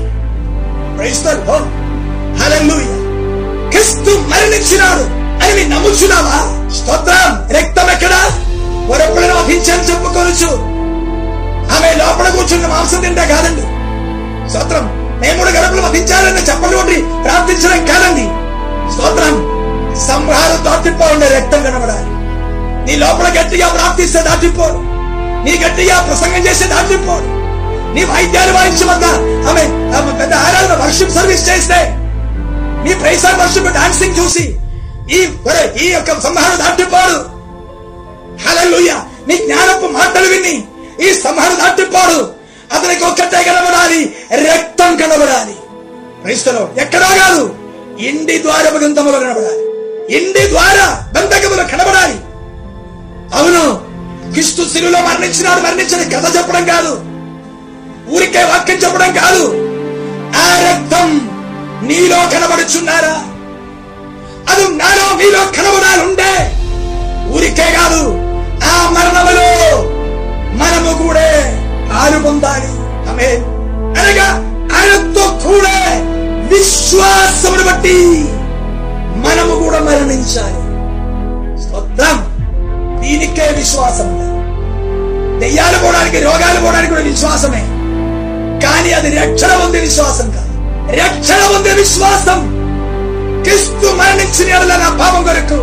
క్రిస్తు మరణించినాడు అని నమ్ముచున్నావా? స్తోత్రం. రక్తం ఎక్కడ? వరప్పుడైనా వధించని చెప్పుకోవచ్చు ఆమె లోపల కూర్చున్న మాంసం తింటే కాదండి. స్తోత్రం మేము కూడా గడపలు అభించాలని చెప్పండి ప్రార్థించడం కాదండి. స్తోత్రం సంహారం దాటిపోండి రక్తం కనబడాలి. నీ లోపల గట్టిగా ప్రార్థిస్తే దాటిపోడు. నీ గట్టిగా ప్రసంగం చేస్తే దాటిపోడు. నీ వాయిద్యాలు వాయించమన్నా ఆమె ఆమె పెద్ద ఆరాధన వర్షిప్ సర్వీస్ చేస్తే నీ ప్రైసా వర్షిప్ డాన్సింగ్ చూసి ఈ ఈ యొక్క సంహారం దాటిపోడు. హల్లెలూయా. నీ జ్ఞానపు మాటలు విని ఈ సంహారం దాటిపోడు అతనికి ఒక్కటే కనబడాలి రక్తం కనబడాలి. క్రైస్తలో ఎక్కడా కాదు ఇండి ద్వారా గ్రంథములో కనబడాలి. ఇండి ద్వారా బంధకములు కనబడాలి. అవును క్రిస్తు శిలువలో మరణించినాడు మరణించిన కథ చెప్పడం కాదు. ఊరికే వాక్యం చెప్పడం కాదు. ఆ రక్తం నీలో కనబడుచున్నారా? అది నాలో మీలో కనబడాలుండే ఊరికే కాదు పాలు పొందాలి. ఆమె అనగా ఆయనతో కూడా విశ్వాసమును బట్టి మనము కూడా మరణించాలి. స్తోత్రం. దీనికే విశ్వాసం దెయ్యాలు పోవడానికి రోగాలు పోవడానికి కూడా విశ్వాసమే. కానీ అది రక్షణ ఉంది విశ్వాసం కాదు. రక్షణ ఉంది విశ్వాసం. క్రిస్తు మరణించిన నా పాపం కొరకు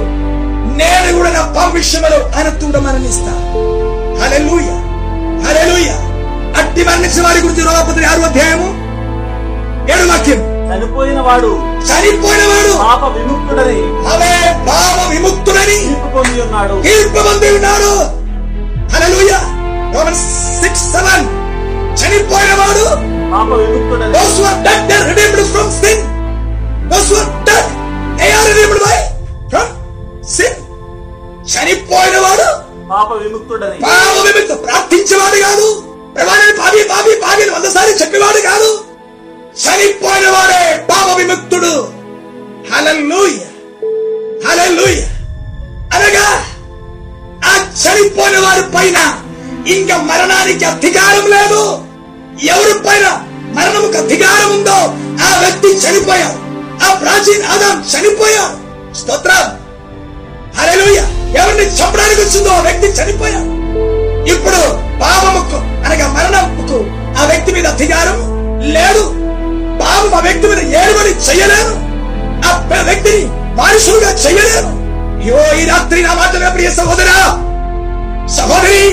నేను కూడా నా పాప విషయంలో ఆయన కూడా మరణిస్తా హలెలుయ హలెలుయా అట్టి మరణించిన వారి గురించి రోగపత్రి ఆరు అధ్యాయము ఏడు వాక్యం. చనిపోయిన వాడు చనిపోయిన వాడు పాప విముక్తుడని అవే పాప విముక్తుడని తీర్పు పొంది ఉన్నాడు. తీర్పు పొంది ఉన్నాడు. హల్లెలూయా. రోమన్స్ 6 7 చనిపోయిన వాడు పాప విముక్తుడని those who are dead they are redeemed from sin. Those who are dead they are redeemed by from sin. చనిపోయిన వాడు పాప విముక్తుడని పాప విముక్త. ప్రార్థించేవాడు కాదు. ప్రమాణాన్ని పాపి పాపి పాపి అని వందసారి చెప్పేవాడు కాదు. చనిపోయిన వాడే పాప విముక్తుడు హల్లెలూయా హల్లెలూయా. అనగా ఆ చనిపోయిన వారి పైన ఇంకా మరణానికి అధికారం లేదు. ఎవరి పైన మరణముకు అధికారం ఉందో ఆ వ్యక్తి చనిపోయాడు. ఆ ప్రాచీన ఆదాం చనిపోయాడు. స్తోత్రం. హల్లెలూయా. ఎవరిని చంపడానికి వచ్చిందో ఆ వ్యక్తి చనిపోయాడు. ఇప్పుడు పాపముకు అనగా మరణముకు ఆ వ్యక్తి మీద అధికారం లేదు పాపం ఆ వ్యక్తి మీద ఏడుబడి చెయ్యలేరు ఆ వ్యక్తిని మనుషులుగా చెయ్యలేరు యో ఈ రాత్రి నా మాట ప్రియ సహోదరా? సహోదరి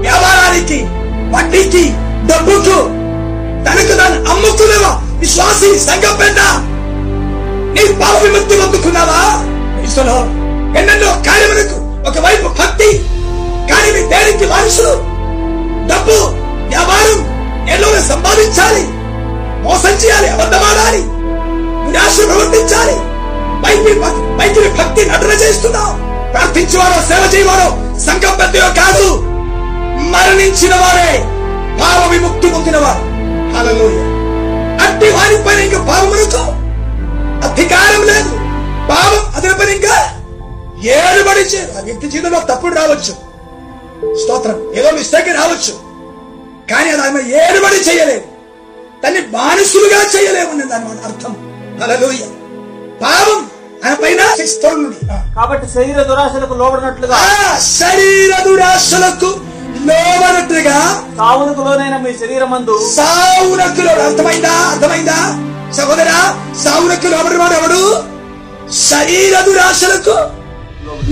వ్యాపారానికి వడ్డీకి డబ్బుకు తనకు దాన్ని అమ్ముకునేవా విశ్వాసి సంఘం పెద్ద. నీ పాప విముక్తి పొందుకున్నావా? ఎన్నెన్నో కార్యములకు ఒకవైపు భక్తి కానీ మీ దేనికి మనుషులు డబ్బు వ్యాపారం ఎల్లోనే సంపాదించాలి. మోసం చేయాలి అబద్ధమాడాలి. నిరాశ ప్రవర్తించాలి. పైకి పైకి భక్తి నటన చేస్తున్నావు ప్రార్థించేవారో సేవ చేయవారో సంఘం పెద్దయో కాదు. మరణించిన వారే పాప విముక్తి పొందినవారు. హల్లెలూయా. అట్టి వారిపైన ఇంకా పాపమునకు అధికారం లేదు. పాపం అతనిపైన ఇంకా ఏడుబడి చేయరు. ఆ వ్యక్తి జీవితంలో తప్పుడు రావచ్చు. స్తోత్రం. ఏదో మిస్టేక్ రావచ్చు. కానీ అది ఆమె ఏడుబడి చేయలేదు. దాన్ని బానిసులుగా చేయలేమని దాని అర్థం. హల్లెలూయ. పాపం ఆయన పైన కాబట్టి శరీర దురాశలకు లోబడినట్లుగా శరీర దురాశలకు లోబడట్టుగా సావునకు లోనైన మీ శరీరమందు సావునకులో అర్థమైందా? అర్థమైందా? సహోదరా సావునకు లోబడివాడు ఎవడు? శరీర దురాశలకు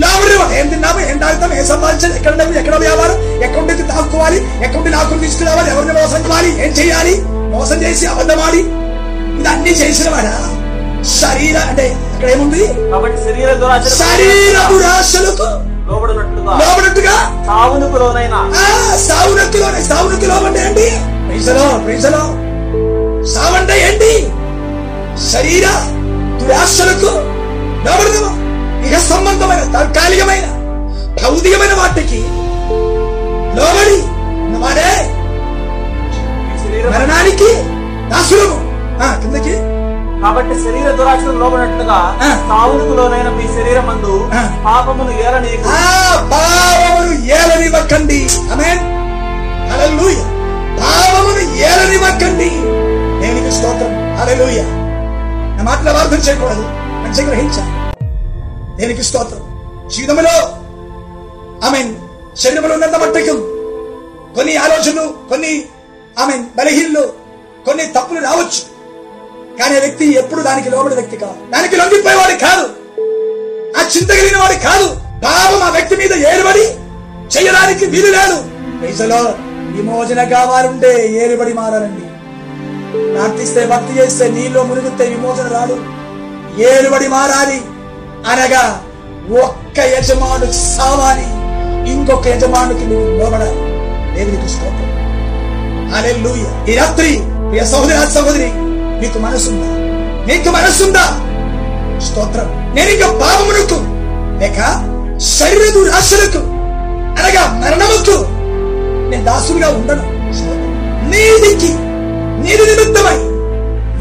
లోబడివాడు ఏం తిన్నాము ఏం తాగుతాం ఏం సంపాదించాలి? ఎక్కడ డబ్బు ఎక్కడ వ్యాపారం? ఎక్కడికి తాక్కుకోవాలి ఎక్కడి నాకు తీసుకురావాలి? ఎవరిని మోసం చేయాలి? ఏం చేయాలి? మోసం చేసి అబద్ధమాడి ఇది అన్ని చేసిన వాడా? శరీర అంటే అక్కడ ఏముంది? శరీర దురాశలకు లోబడట్టుగా సావునకు లోనైన. ఆ సావునక్కులోనే సావునక్కులో అంటే ఏంటి? ప్రైజలో ప్రైజలో. సావంటే ఏంటి? శరీర దురాశలకు లోబడదామా ఇక సంబంధమైన తాత్కాలికమైన భౌతికమైన వాటికి లోబడి ఉన్నవాడే? మీ శరీరం మరణానికి దాసులము ఆ కిందకి. కాబట్టి శరీర దురాశకు లోబడినట్లుగా ఆ. సావులకు లోనైన మీ శరీరం మందు. పాపమును ఆ పాపమును ఏలనివ్వకండి. ఆమేన్. హల్లెలూయ. పాపమును ఏలనివ్వకండి. దేవునికి స్తోత్రం. హల్లెలూయ. నా మాటలు అర్థం చేయకూడదు. మంచిగా గ్రహించాలి. దేనికి స్తోత్రం? జీవితంలో ఆమెన్ శరీరంలో ఉన్నంత మట్టుకు కొన్ని ఆలోచనలు కొన్ని ఆమె బలహీనలు కొన్ని తప్పులు రావచ్చు. కానీ ఆ వ్యక్తి ఎప్పుడు దానికి లోబడి వ్యక్తి కాదు. దానికి లొంగిపోయేవాడు కాదు. ఆ చింత కలిగిన వాడు కాదు. పాపం ఆ వ్యక్తి మీద ఏలుబడి చేయడానికి వీలు లేదు. ప్రజలో విమోచన కావాలంటే ఏలుబడి మారాలండి. ప్రార్థిస్తే భక్తి చేస్తే నీలో మునిగితే విమోచన రాదు. ఏలుబడి మారాలి. అనగా ఒక్క యజమాను సావాలి ఇంకొక యజమానుకి నువ్వు లోబడాలి. దేవునికి స్తోత్రం. లూయ ఈ రాత్రి ప్రియ సహోదరి సహోదరి నీకు మనసుందా? నీకు మనసుందా? స్తోత్రం. నేను ఇంకా పాపమునకు లేక శరీర దురాశలకు అనగా మరణముకు నేను దాసులుగా ఉండను. నీదికి నీది నిమిత్తమై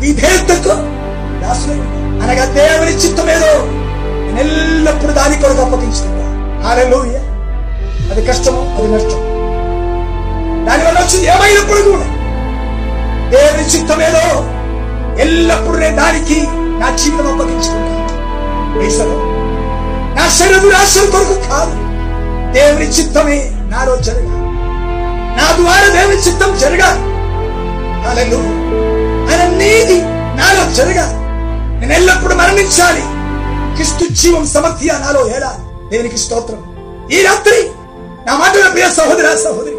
విధేయతకు దాసులై అనగా దేవుని చిత్తమేదో నేను ఎల్లప్పుడూ దాని కొరకు అప్పగించుకుంటా. హల్లెలూయా అది కష్టము అది నష్టం దానివల్ల వచ్చింది ఏమైనప్పుడు కూడా. దేవుని చిత్తమేదో ఎల్లప్పుడూ నేను దానికి నా జీవితం అప్పగించుకుంటాను నా శరీరం రాష్ట్రం కొరకు కాదు. దేవుని చిత్తమే నాలో జరగా నా ద్వారా దేవుని చిత్తం జరగాలి. అలా ఆయన నీది నాలో జరగాలి. నేను ఎల్లప్పుడూ మరణించాలి. క్రిస్తు జీవం సమర్థియ నాలో ఏడాలి దేవునికి స్తోత్రం. ఈ రాత్రి నా మాటల ప్రియ సహోదర సహోదరి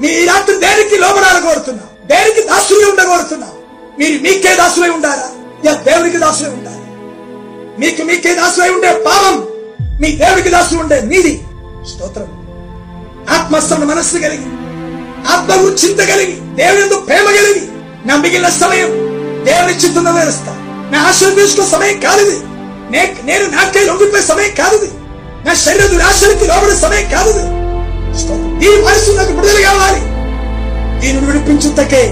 మీ ఈ రాత్రి దేనికి లోబడాలి కోరుతున్నా దేనికి దాసులై ఉండగోరుతున్నా మీరు మీకే దాసులై ఉండాలా? యా దేవునికి దాసులై ఉండాలి. మీకు మీకే దాసులై ఉండే పాపం మీ దేవునికి దాసులు ఉండే నీది స్తోత్రం. ఆత్మస్థమైన మనస్సు కలిగి ఆత్మ చింత కలిగి దేవుని ప్రేమ కలిగి నా మిగిలిన సమయం దేవుని చిత్తం వేస్తా నా ఆశలు సమయం కాదు ఇది. నే- నేను నాకే లొంగిపోయే సమయం కాదు. నా శరీర దురాశలకి లోబడే సమయం కాదు. ఈ మనసు నాకు విడుదల కావాలి దీనిని విడిపించుటకే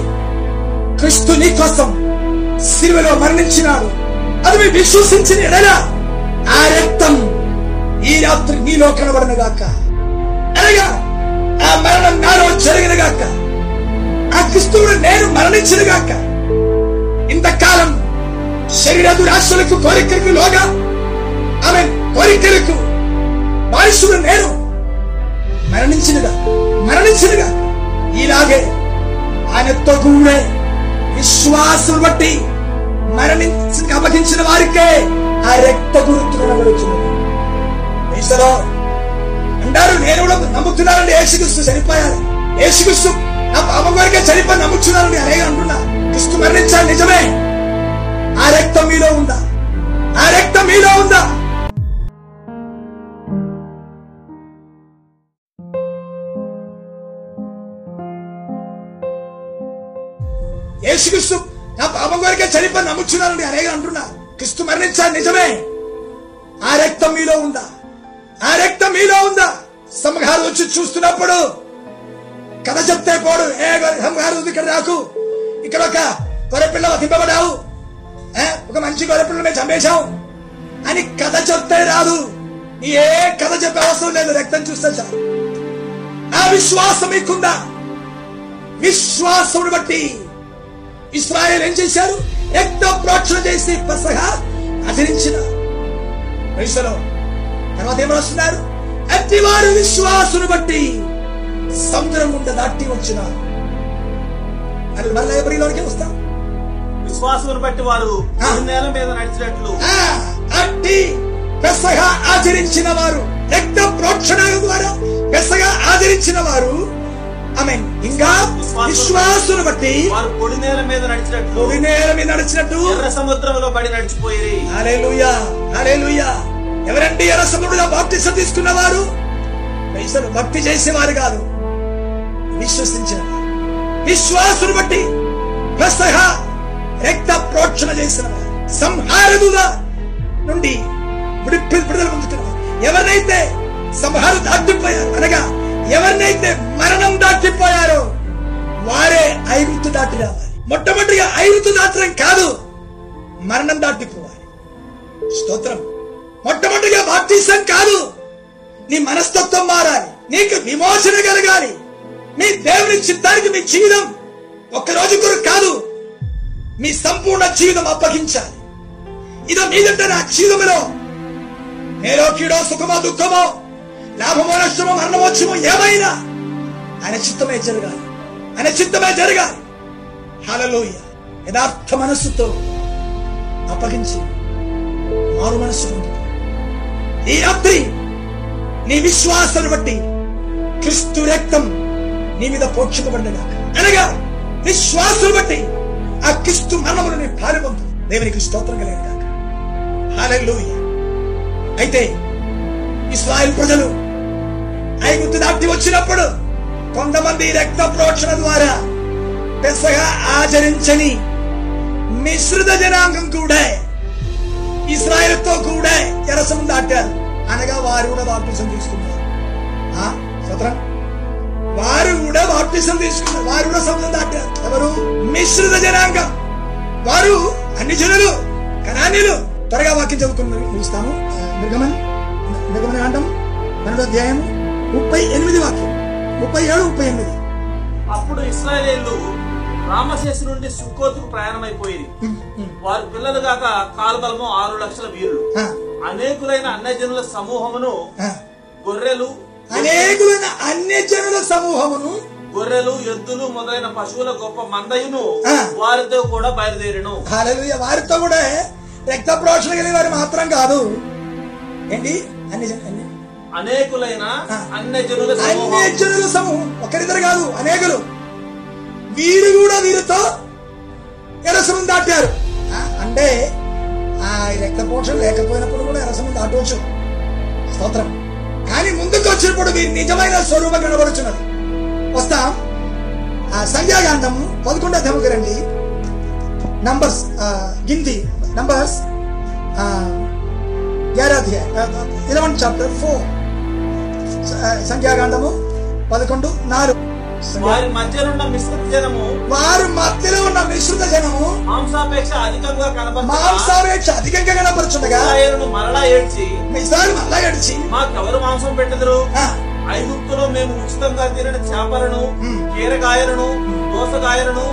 క్రీస్తు నీ కోసం సిలువలో మరణించినాడు అది మీరు విశ్వసించిన ఎడల ఆ రక్తం ఈ రాత్రి నీలో కనబడను గాక అనగా ఆ మరణం నాలో జరిగిన గాక ఆ క్రిస్తువుడు నేను మరణించిన గాక ఇంతకాలం శరీర దురాశలకు కోరికలకు లోగా ఆమె కోరికలకు మనుషుడు నేను మరణించినగా మరణించినగా ఇలాగే ఆయనతో కూడా విశ్వాసం బట్టి మరణించి అప్పగించిన వారికే ఆ రక్త గురుతులు నడుచున్నది అంటారు నేను కూడా నమ్ముతున్నానండి యేసుక్రీస్తు చనిపోయారు. యేసుక్రీస్తు నా పాపం కొరకే చనిపోయి నమ్ముతున్నానని అనేక మీలో ఉందా? యేసుక్రీస్తు నా పాపం కొరకే చనిపోయి నమ్ముచున్నానని అనేక అంటున్నా. క్రిస్తు మరణించాలి నిజమే. ఆ రక్తం మీలో ఉందా? ఆ రక్తం మీలో ఉందా? సంహారం వచ్చి చూస్తున్నప్పుడు కథ చెప్తే పోడు. ఏ సంహారం ఇక్కడ నాకు. ఇక్కడ ఒక గొర్రెపిల్ల వధింపబడావు ఒక మంచి గొర్రెపిల్ల మేము చంపేశాం. అని కథ చెప్తే రాదు. ఏ కథ చెప్పే అవసరం లేదు రక్తం చూస్తే చాలు. ఆ విశ్వాసం మీకుందా? విశ్వాసమును బట్టి ఇస్రాయల్ ఏం చేశారు? రక్త ప్రోక్షణ చేసి పసగా ఆచరించిన వయసులో తర్వాత ఏం రాస్తున్నారు? అట్టివారు విశ్వాసును బట్టి సముద్రం గుండా దాటి వచ్చినారు. మరి మళ్ళీ ఎప్పటిలోకి వస్తాం? విశ్వాసమును బట్టి వారు నేల మీద నడిచినట్లు. అట్టి పెసగా ఆచరించిన వారు రక్త ప్రోక్షణ ద్వారా పెసగా ఆచరించిన వారు ఆమె ఇంకా విశ్వాసును బట్టి వారు పొడి నేల మీద నడిచినట్లు పొడి నేల మీద నడిచినట్టు. ఎర్ర సముద్రంలో పడి నడిచిపోయి హల్లెలూయా హల్లెలూయా. ఎవరండి ఎర్ర సముద్రుడుగా బాప్తిసం తీసుకున్నవారు? పైసలు భక్తి చేసేవారు కాదు. విశ్వసించిన వారు. విశ్వాసును బట్టి పెసహ రక్త ప్రోక్షణ చేసిన వారు సంహారదుగా నుండి విడిపి విడుదల పొందుతున్నారు ఎవరినైతే సంహారం దాటిపోయారు అనగా ఎవరినైతే మరణం దాటిపోయారో వారే ఐరుతు దాటి రావాలి మొట్టమొదటిగా ఐరుతు దాటడం కాదు మరణం దాటిపోవాలి స్తోత్రం. మొట్టమొదటిగా బాప్తీసం కాదు నీ మనస్తత్వం మారాలి. నీకు విమోచన కలగాలి. మీ దేవుని చిత్తానికి మీ జీవితం ఒక్క రోజు కొరకు కాదు మీ సంపూర్ణ జీవితం అప్పగించాలి. ఇదో మీదంటే నా జీవితంలో మేలో కీడో సుఖమో దుఃఖమో లాభమో నష్టమో మరణమోత్సమో ఏమైనా ఆయన చిత్తమే జరగాలి. ఆయన చిత్తమే జరగాలి. హలలోయ యథార్థ మనస్సుతో అప్పగించి మారు మనస్సు ఈ రాత్రి నీ విశ్వాసాన్ని బట్టి క్రిస్తు రక్తం నీ మీద పోక్షింపబడినగాక. అనగా విశ్వాసం బట్టి ఆ క్రిస్తు మరణములు నీ పాల్పొందు దేవునికి స్తోత్రం కలిగిన కాక అయితే ఇస్రాయల్ ప్రజలు ఐగుప్తు దాటి వచ్చినప్పుడు కొంతమంది రక్త ప్రోక్షణ ద్వారా పెసగా ఆచరించని మిశ్రిత జనాంగం కూడా ఇస్రాయల్తో కూడా ఎరసం దాటారు. అనగా వారు కూడా బాప్టిజం తీసుకున్నారు. ఆ, సత్రం వారు కూడా బాప్టిజం తీసుకున్నారు. వారు కూడా సముద్రం దాటారు. ఎవరు? మిశ్రిత జనాంగం. వారు అన్ని జనులు కనానీలు త్వరగా వాక్యం చదువుకుని ముగిస్తాము. నిర్గమన్ నిర్గమన కాండం పన్నెండో అధ్యాయము ముప్పై ఎనిమిది వాక్యం. ముప్పై ఏడు ముప్పై ఎనిమిది. అప్పుడు ఇస్రాయేలీలు రామశేషు నుండి సుక్కోతుకు ప్రయాణమైపోయింది వారి పిల్లలు గాక కాల్బలము ఆరు లక్షల వీరులు. అనేకులైన అన్యజనుల సమూహమును. గొర్రెలు అనేకులైన అన్య జనుల సమూహమును గొర్రెలు ఎద్దులు మొదలైన పశువుల గొప్ప మందయును. వారితో కూడా బయలుదేరిను. వారితో కూడా రక్త ప్రోక్షణ కలిగిన వారు మాత్రం కాదు. ఏంటి? అన్ని అన్ని అనేకులైన ఆ. అన్యజనుల అన్య సమూహం. జనుల సమూహం. ఒకరిద్దరు కాదు అనేకులు. వీరు కూడా వీరితో ఎరసమును దాటారు. అంటే ఆ రక్త పోషణ లేకపోయినప్పుడు కూడా ఎరసమును దాటవచ్చు. స్తోత్రం. కానీ ముందుకు వచ్చినప్పుడు వీరి నిజమైన స్వరూపం కనబడుచున్నది వస్తాం. ఆ సంఖ్యాకాండం పదకొండో తెమకు రండి. నంబర్స్ గింది. నంబర్స్ ఇలవన్ చాప్టర్ ఫోర్ సంఖ్యాకాండము పదకొండు నాలుగు. వారి మధ్యనున్న మిశ్రిత జనము వారు మధ్యలో ఉన్న మిశ్రిత జనము మాంసాపేక్ష అధికంగా కనబడుతున్న మాంసాపేక్ష అధికంగా కనపరుచుండగా మరలా ఏడ్చి మిసాలు మళ్ళా గడిచి మాకెవరు మాంసం పెట్టదురు. ఐగుప్తులో మేము ఉచితంగా తినని చేపలను. కీరకాయలను దోసకాయలను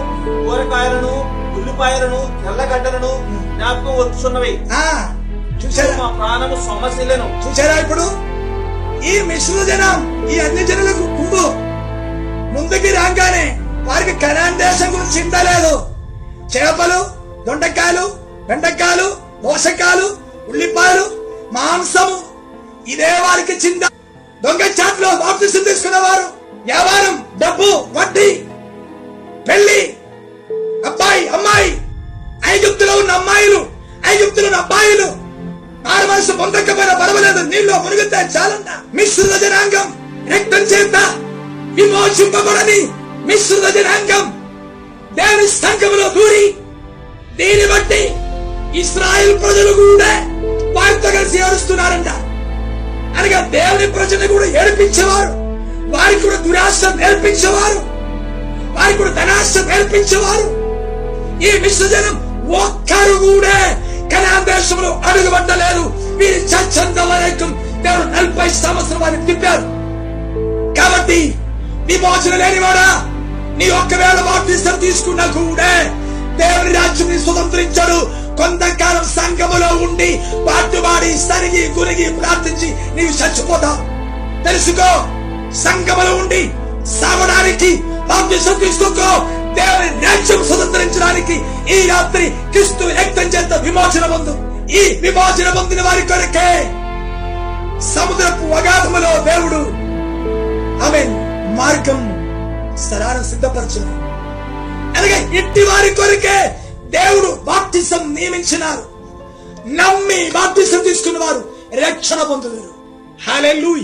కూరకాయలను ఉల్లిపాయలను తెల్లగడ్డలను జ్ఞాపకం వచ్చున్నవి చూసారా మా ప్రాణము సొమ్మసిల్లెను. చూసారా ఇప్పుడు? ఈ మిశ్రిత జనం ఈ అన్ని జనులకు ముందుకి రాగానే వారికి కనాన్ దేశం గురించి చింత లేదు. చేపలు దొండకాయలు బెండకాయలు దోసకాయలు ఉల్లిపాయలు మాంసము. ఇదే వారికి చింత. దొంగ చాట్లో బాప్తిసం తీసుకున్నవారు వ్యాపారం డబ్బు వడ్డీ పెళ్ళి అబ్బాయి అమ్మాయి ఐగుప్తులో ఉన్న అమ్మాయిలు ఐగుప్తులో ఉన్న అబ్బాయిలు. ఆరు మనసు పొందకపోయినా పర్వాలేదు నీళ్ళు మునిగితే చాలంట. మిశ్రిత జనాంగం రక్తం చేత విమోచింపబడని మిశ్రిత జనాంగం. దేవుని సంఘములో దూరి దీన్ని బట్టి ఇస్రాయల్ ప్రజలు కూడా వారితో కలిసి ఏడుస్తున్నారంట. అనగా దేవుని ప్రజలు కూడా ఏడిపించేవారు. వారికి కూడా దురాశ నేర్పించేవారు. వారికి కూడా ధనాశ నేర్పించేవారు. ఈ విశ్వజనం ఒక్కరు కూడా కనాన్ దేశంలో అడుగు వీరి చచ్చంత వరకు దేవుడు నలభై సంవత్సరం వారిని తిప్పారు. కాబట్టి విమోచన లేనివాడా నీ ఒక్కవేళ బాప్తిస్తం తీసుకున్నా కూడా దేవుని రాజ్యం స్వతంత్రించాడు. కొంతకాలం సంఘములో ఉండి పాటుబాడి సరిగి గురిగి ప్రార్థించి నీవు చచ్చిపోతావు. తెలుసుకో సంఘములో ఉండి సావడానికి బాప్తిస్తం తీసుకోకో. దేవుని రాజ్యం స్వతంత్రించడానికి ఈ రాత్రి క్రిస్తు రక్తం చేత విమోచన పొందు. ఈ విమోచన పొందిన వారి కొరకే సముద్రపు అగాధములో దేవుడు. ఆమె మార్గం సరారం సిద్ధపరచను. అనగా ఇంటి వారి కొరికే దేవుడు బాప్తిసం నియమించినారు. నమ్మి బాప్తిసం తీసుకున్న వారు రక్షణ పొందుతారు హాలెలూయ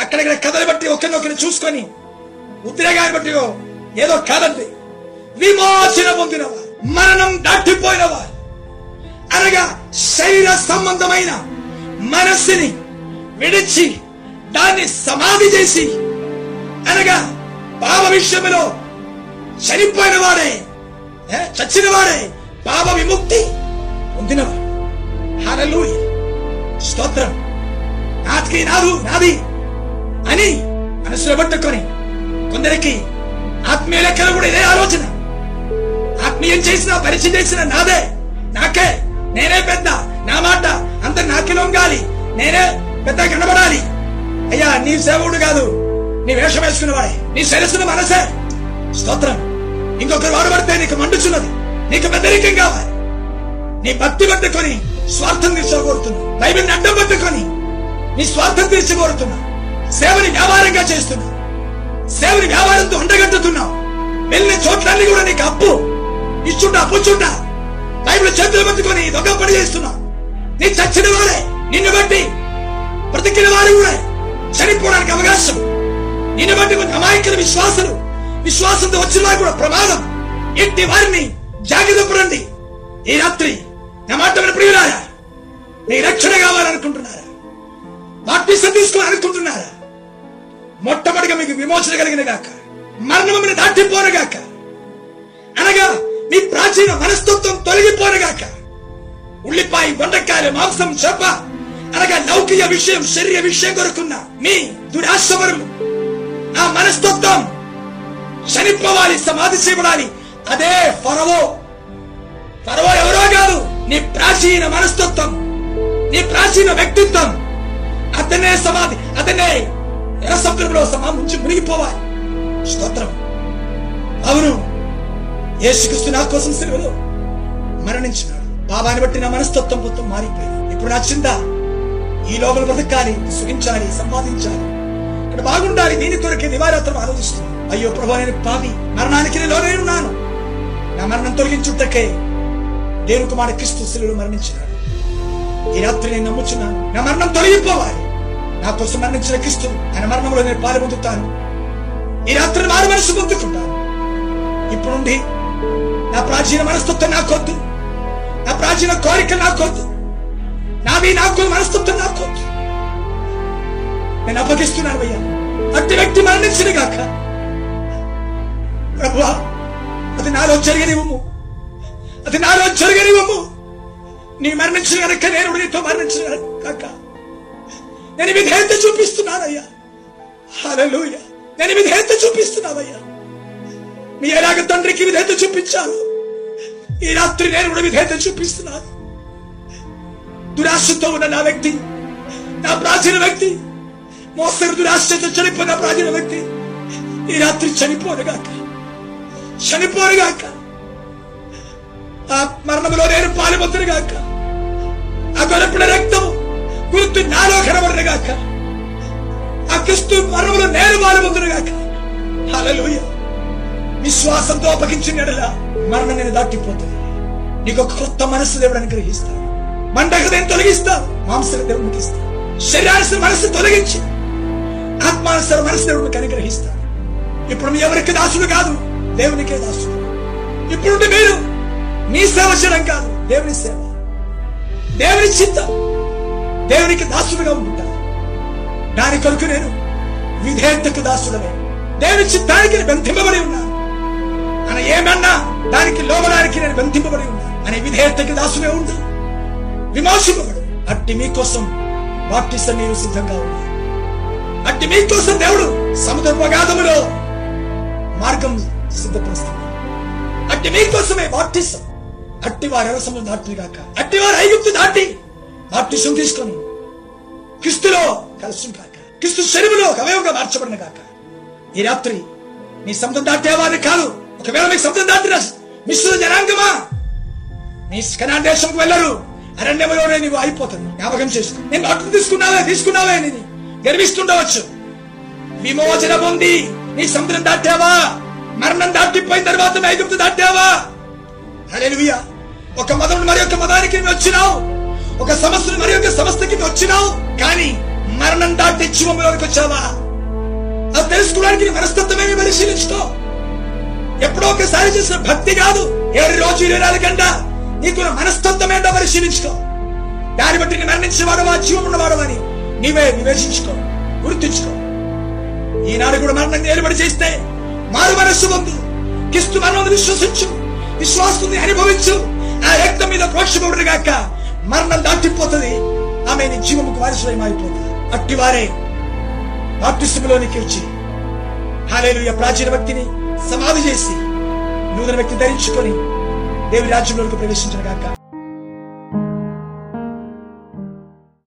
అక్కడక్కడ కథలు బట్టి ఒకరినొకరు చూసుకొని ఉద్రేగాన్ని బట్టి ఏదో కాదండి. విమోచన పొందినవారు మరణం దాటిపోయినవారు. అనగా శరీర సంబంధమైన మనస్సుని విడిచి దాన్ని సమాధి చేసి అనగా పాప విషయంలో చనిపోయిన వాడే ఏ, చచ్చిన వాడే పాప విముక్తి పొందినవాడు. హల్లెలూయ స్తోత్రం. నాతికి నాదు నాది అని మనసులో పట్టుకొని కొందరికి ఆత్మీయ లెక్కలు కూడా ఇదే ఆలోచన. ఆత్మీయం చేసిన పరిచయం చేసిన నాదే నాకే. నేనే పెద్ద నా మాట అంత నాకిలో గాలి నేనే పెద్ద కనబడాలి. అయ్యా నీ సేవకుడు కాదు. నీ వేషం వేసుకున్నవాడే నీ శిరస్సును మనసే. స్తోత్రం. ఇంకొకరు వాడబడితే నీకు మండుచున్నది. నీకు పెద్దరికం కావాలి. నీ భక్తి పట్టుకొని స్వార్థం తీర్చకూరుతున్నా బైబిల్ని అడ్డం పట్టుకొని నీ స్వార్థం తీర్చకూరుతున్నా సేవని వ్యాపారంగా చేస్తున్నా సేవని వ్యాపారంతో ఉండగట్టుతున్నావు. వెళ్ళిన చోట్లన్నీ కూడా నీకు అప్పు ఇచ్చుంటా పుచ్చుంటా బైబిల్ చేతులు పట్టుకొని దొంగ పని చేస్తున్నా నీ చచ్చిన వాడే నిన్ను బట్టి బ్రతికిన వారి కూడా చనిపోవడానికి అవకాశం. నిన్ను బట్టి కొన్ని అమాయకుల విశ్వాసులు విశ్వాసంతో వచ్చినా కూడా ప్రమాదం. ఎట్టి వారిని జాగ్రత్త పడండి. ఈ రాత్రి నా మాట ప్రియులారా నీ రక్షణ కావాలనుకుంటున్నారా? బాప్టిజం తీసుకోవాలనుకుంటున్నారా? మొట్టమొదటిగా మీకు విమోచన కలిగిన గాక మరణము మీద గాక అనగా మీ ప్రాచీన మనస్తత్వం తొలగిపోను గాక ఉల్లిపాయ బొండకాయలు మాంసం చెప్ప అనగా లౌకిక విషయం శరీర విషయం కొరకున్న మీ దురాశవరము ఆ మనస్తత్వం చనిపోవాలి సమాధి చేయబడాలి. అదే ఫరవో. ఫరవో ఎవరో కాదు నీ ప్రాచీన మనస్తత్వం నీ ప్రాచీన వ్యక్తిత్వం. అతనే సమాధి అతనే ఎరసముద్రంలో సమా ముంచి మునిగిపోవాలి. స్తోత్రం. అవును యేసుక్రీస్తు నా కోసం సెలవులో మరణించినాడు. బాబాని బట్టి నా మనస్తత్వం మొత్తం మారిపోయింది. ఇప్పుడు నా చింత ఈ లోపల బ్రతకాలి సుఖించాలి సంపాదించాలి. ఇక్కడ బాగుండాలి. దీని కొరకే దివారాత్రం ఆలోచిస్తుంది అయ్యో ప్రభు నేను పాపి. మరణానికి నేను లోనే ఉన్నాను. నా మరణం తొలగించుటకే దేవుని కుమార క్రీస్తు శిలువులు మరణించినాడు. ఈ రాత్రి నేను నమ్ముచున్నాను నా మరణం తొలగిపోవాలి. నా కోసం మరణించిన క్రీస్తు ఆయన మరణంలో నేను పాలు పొందుతాను ఈ రాత్రి మారు మనసు పొందుకుంటాను. ఇప్పుడు నుండి నా ప్రాచీన మనస్తత్వం నాకొద్దు. నా ప్రాచీన కోరిక నాకొద్దు. నావి నాకు మనస్తత్వం నాకొద్దు. నేను అప్పగిస్తున్నాను అయ్యా అట్టి వ్యక్తి మరణించిన గాక. ప్రభువా అది నాలో జరగనివ్వము. అది నాలో జరగనివ్వము. నీ మరణించిన కనుక నేను నీతో మరణించిన కాక నేను విధేయత చూపిస్తున్నానయ్యా. హల్లెలూయ. నేను విధేయత చూపిస్తున్నావయ్యా మీ ఎలాగ తండ్రికి విధేయత చూపించాను ఈ రాత్రి నేను కూడా విధేయత చూపిస్తున్నాను. దురాశతో ఉన్న నా వ్యక్తి నా ప్రాచీన వ్యక్తి మోస్తరు దురాశతో చనిపోయిన ప్రాచీన వ్యక్తి ఈ రాత్రి చనిపోరుగాక చనిపోరుగాక ఆ మరణంలో నేను పాలుపొద్దునుగాక ఆ గొరపిన రక్తం గుర్తు నాలో కనబడునుగాక ఆ క్రిస్తు మరణంలో నేను పాలుపొద్దునుగాక హలలుయ విశ్వాసంతో అప్పగించిన ఎడల మరణం నేను దాటిపోతుంది. నీకు ఒక కొత్త మనస్సు దేవుడు అనుగ్రహిస్తాను మండగ నేను తొలగిస్తాడు. మాంస దేవునికి ఇస్తాడు శరీరాన్ని మనస్సు తొలగించి ఆత్మానుసర మనసు దేవుడికి అనుగ్రహిస్తాడు ఇప్పుడు మీ ఎవరికి దాసుడు కాదు? దేవునికే దాసుడు. ఇప్పుడు మీరు మీ సేవ చేయడం కాదు దేవుని సేవ. దేవుని చిత్తం దేవునికి దాసుడుగా ఉంటాను దాని కొరకు నేను విధేయతకు దాసుడమే దేవుని చిత్తానికి నేను బంధింపబడి ఉన్నాను అని ఏమన్నా దానికి లోబడానికి నేను బంధింపబడి ఉన్నాను అనే విధేయతకి దాసుడే ఉండు. విమోచింపబడు. అట్టి మీకోసం బాప్టిసం మీరు సిద్ధంగా ఉన్నాను అట్టి మీకోసం దేవుడు సముద్ర ప్రగాధములో మార్గం సిద్ధపరుస్తున్నాడు అట్టి మీకోసమే బాప్టిసం అట్టి వారు ఎవసము దాటి కాక అట్టి వారు ఐగుప్తు దాటి బాప్టిసం తీసుకొని క్రిస్తులో కలుసు కాక క్రిస్తు శరీరంలో ఒక అవయవంగా మార్చబడిన కాక ఈ రాత్రి నీ సముద్రం దాటేవారిని కాదు. ఒకవేళ మీకు సముద్రం దాటిన మిశ్రుల జనాంగమా? నీ కనాన్ దేశంకు వెళ్ళరు. అరణ్యములోనే నీవు అయిపోతాను జ్ఞాపకం చేసుకో. నేను బాప్టిజం తీసుకున్నావే తీసుకున్నావే నేను గర్విస్తుండవచ్చు. విమోచన పొంది నీ సముద్రం దాటావా? మరణం దాటిపోయిన తర్వాత ఐగుప్తు దాటావా? హల్లెలూయా. ఒక మతం మరి ఒక మతానికి వచ్చినావు. ఒక సమస్యను మరి ఒక సమస్యకి వచ్చినావు. కానీ మరణం దాటి జీవంలోనికి వచ్చావా? అది తెలుసుకోవడానికి నీ మనస్తత్వమే పరిశీలించుకో ఎప్పుడో ఒకసారి చేసిన భక్తి కాదు. ఏడు రోజు ఇరవై నాలుగు గంట నీకు మనస్తత్వం ఏంటో పరిశీలించుకో దాన్ని బట్టి నీ వాడవా? జీవం ఉన్నవాడవా అని నీవే వివేచించుకో గుర్తించుకో. ఈనాడు కూడా మరణం నిలబడి చేస్తే మారు మనస్సు పొందు. క్రిస్తు మరణం విశ్వసించు విశ్వాసం అనుభవించు. ఆ రక్తం మీద ప్రోక్షపడు గాక. మరణం దాటిపోతుంది. ఆమె నీ జీవముకు వారసులై అట్టి అట్టివారే బాప్తిస్తులోనికి వచ్చి హాలేలుయ ప్రాచీన వ్యక్తిని సమాధి చేసి నూతన వ్యక్తి ధరించుకొని దేవి రాజ్యంలోకి ప్రవేశించిన గాక.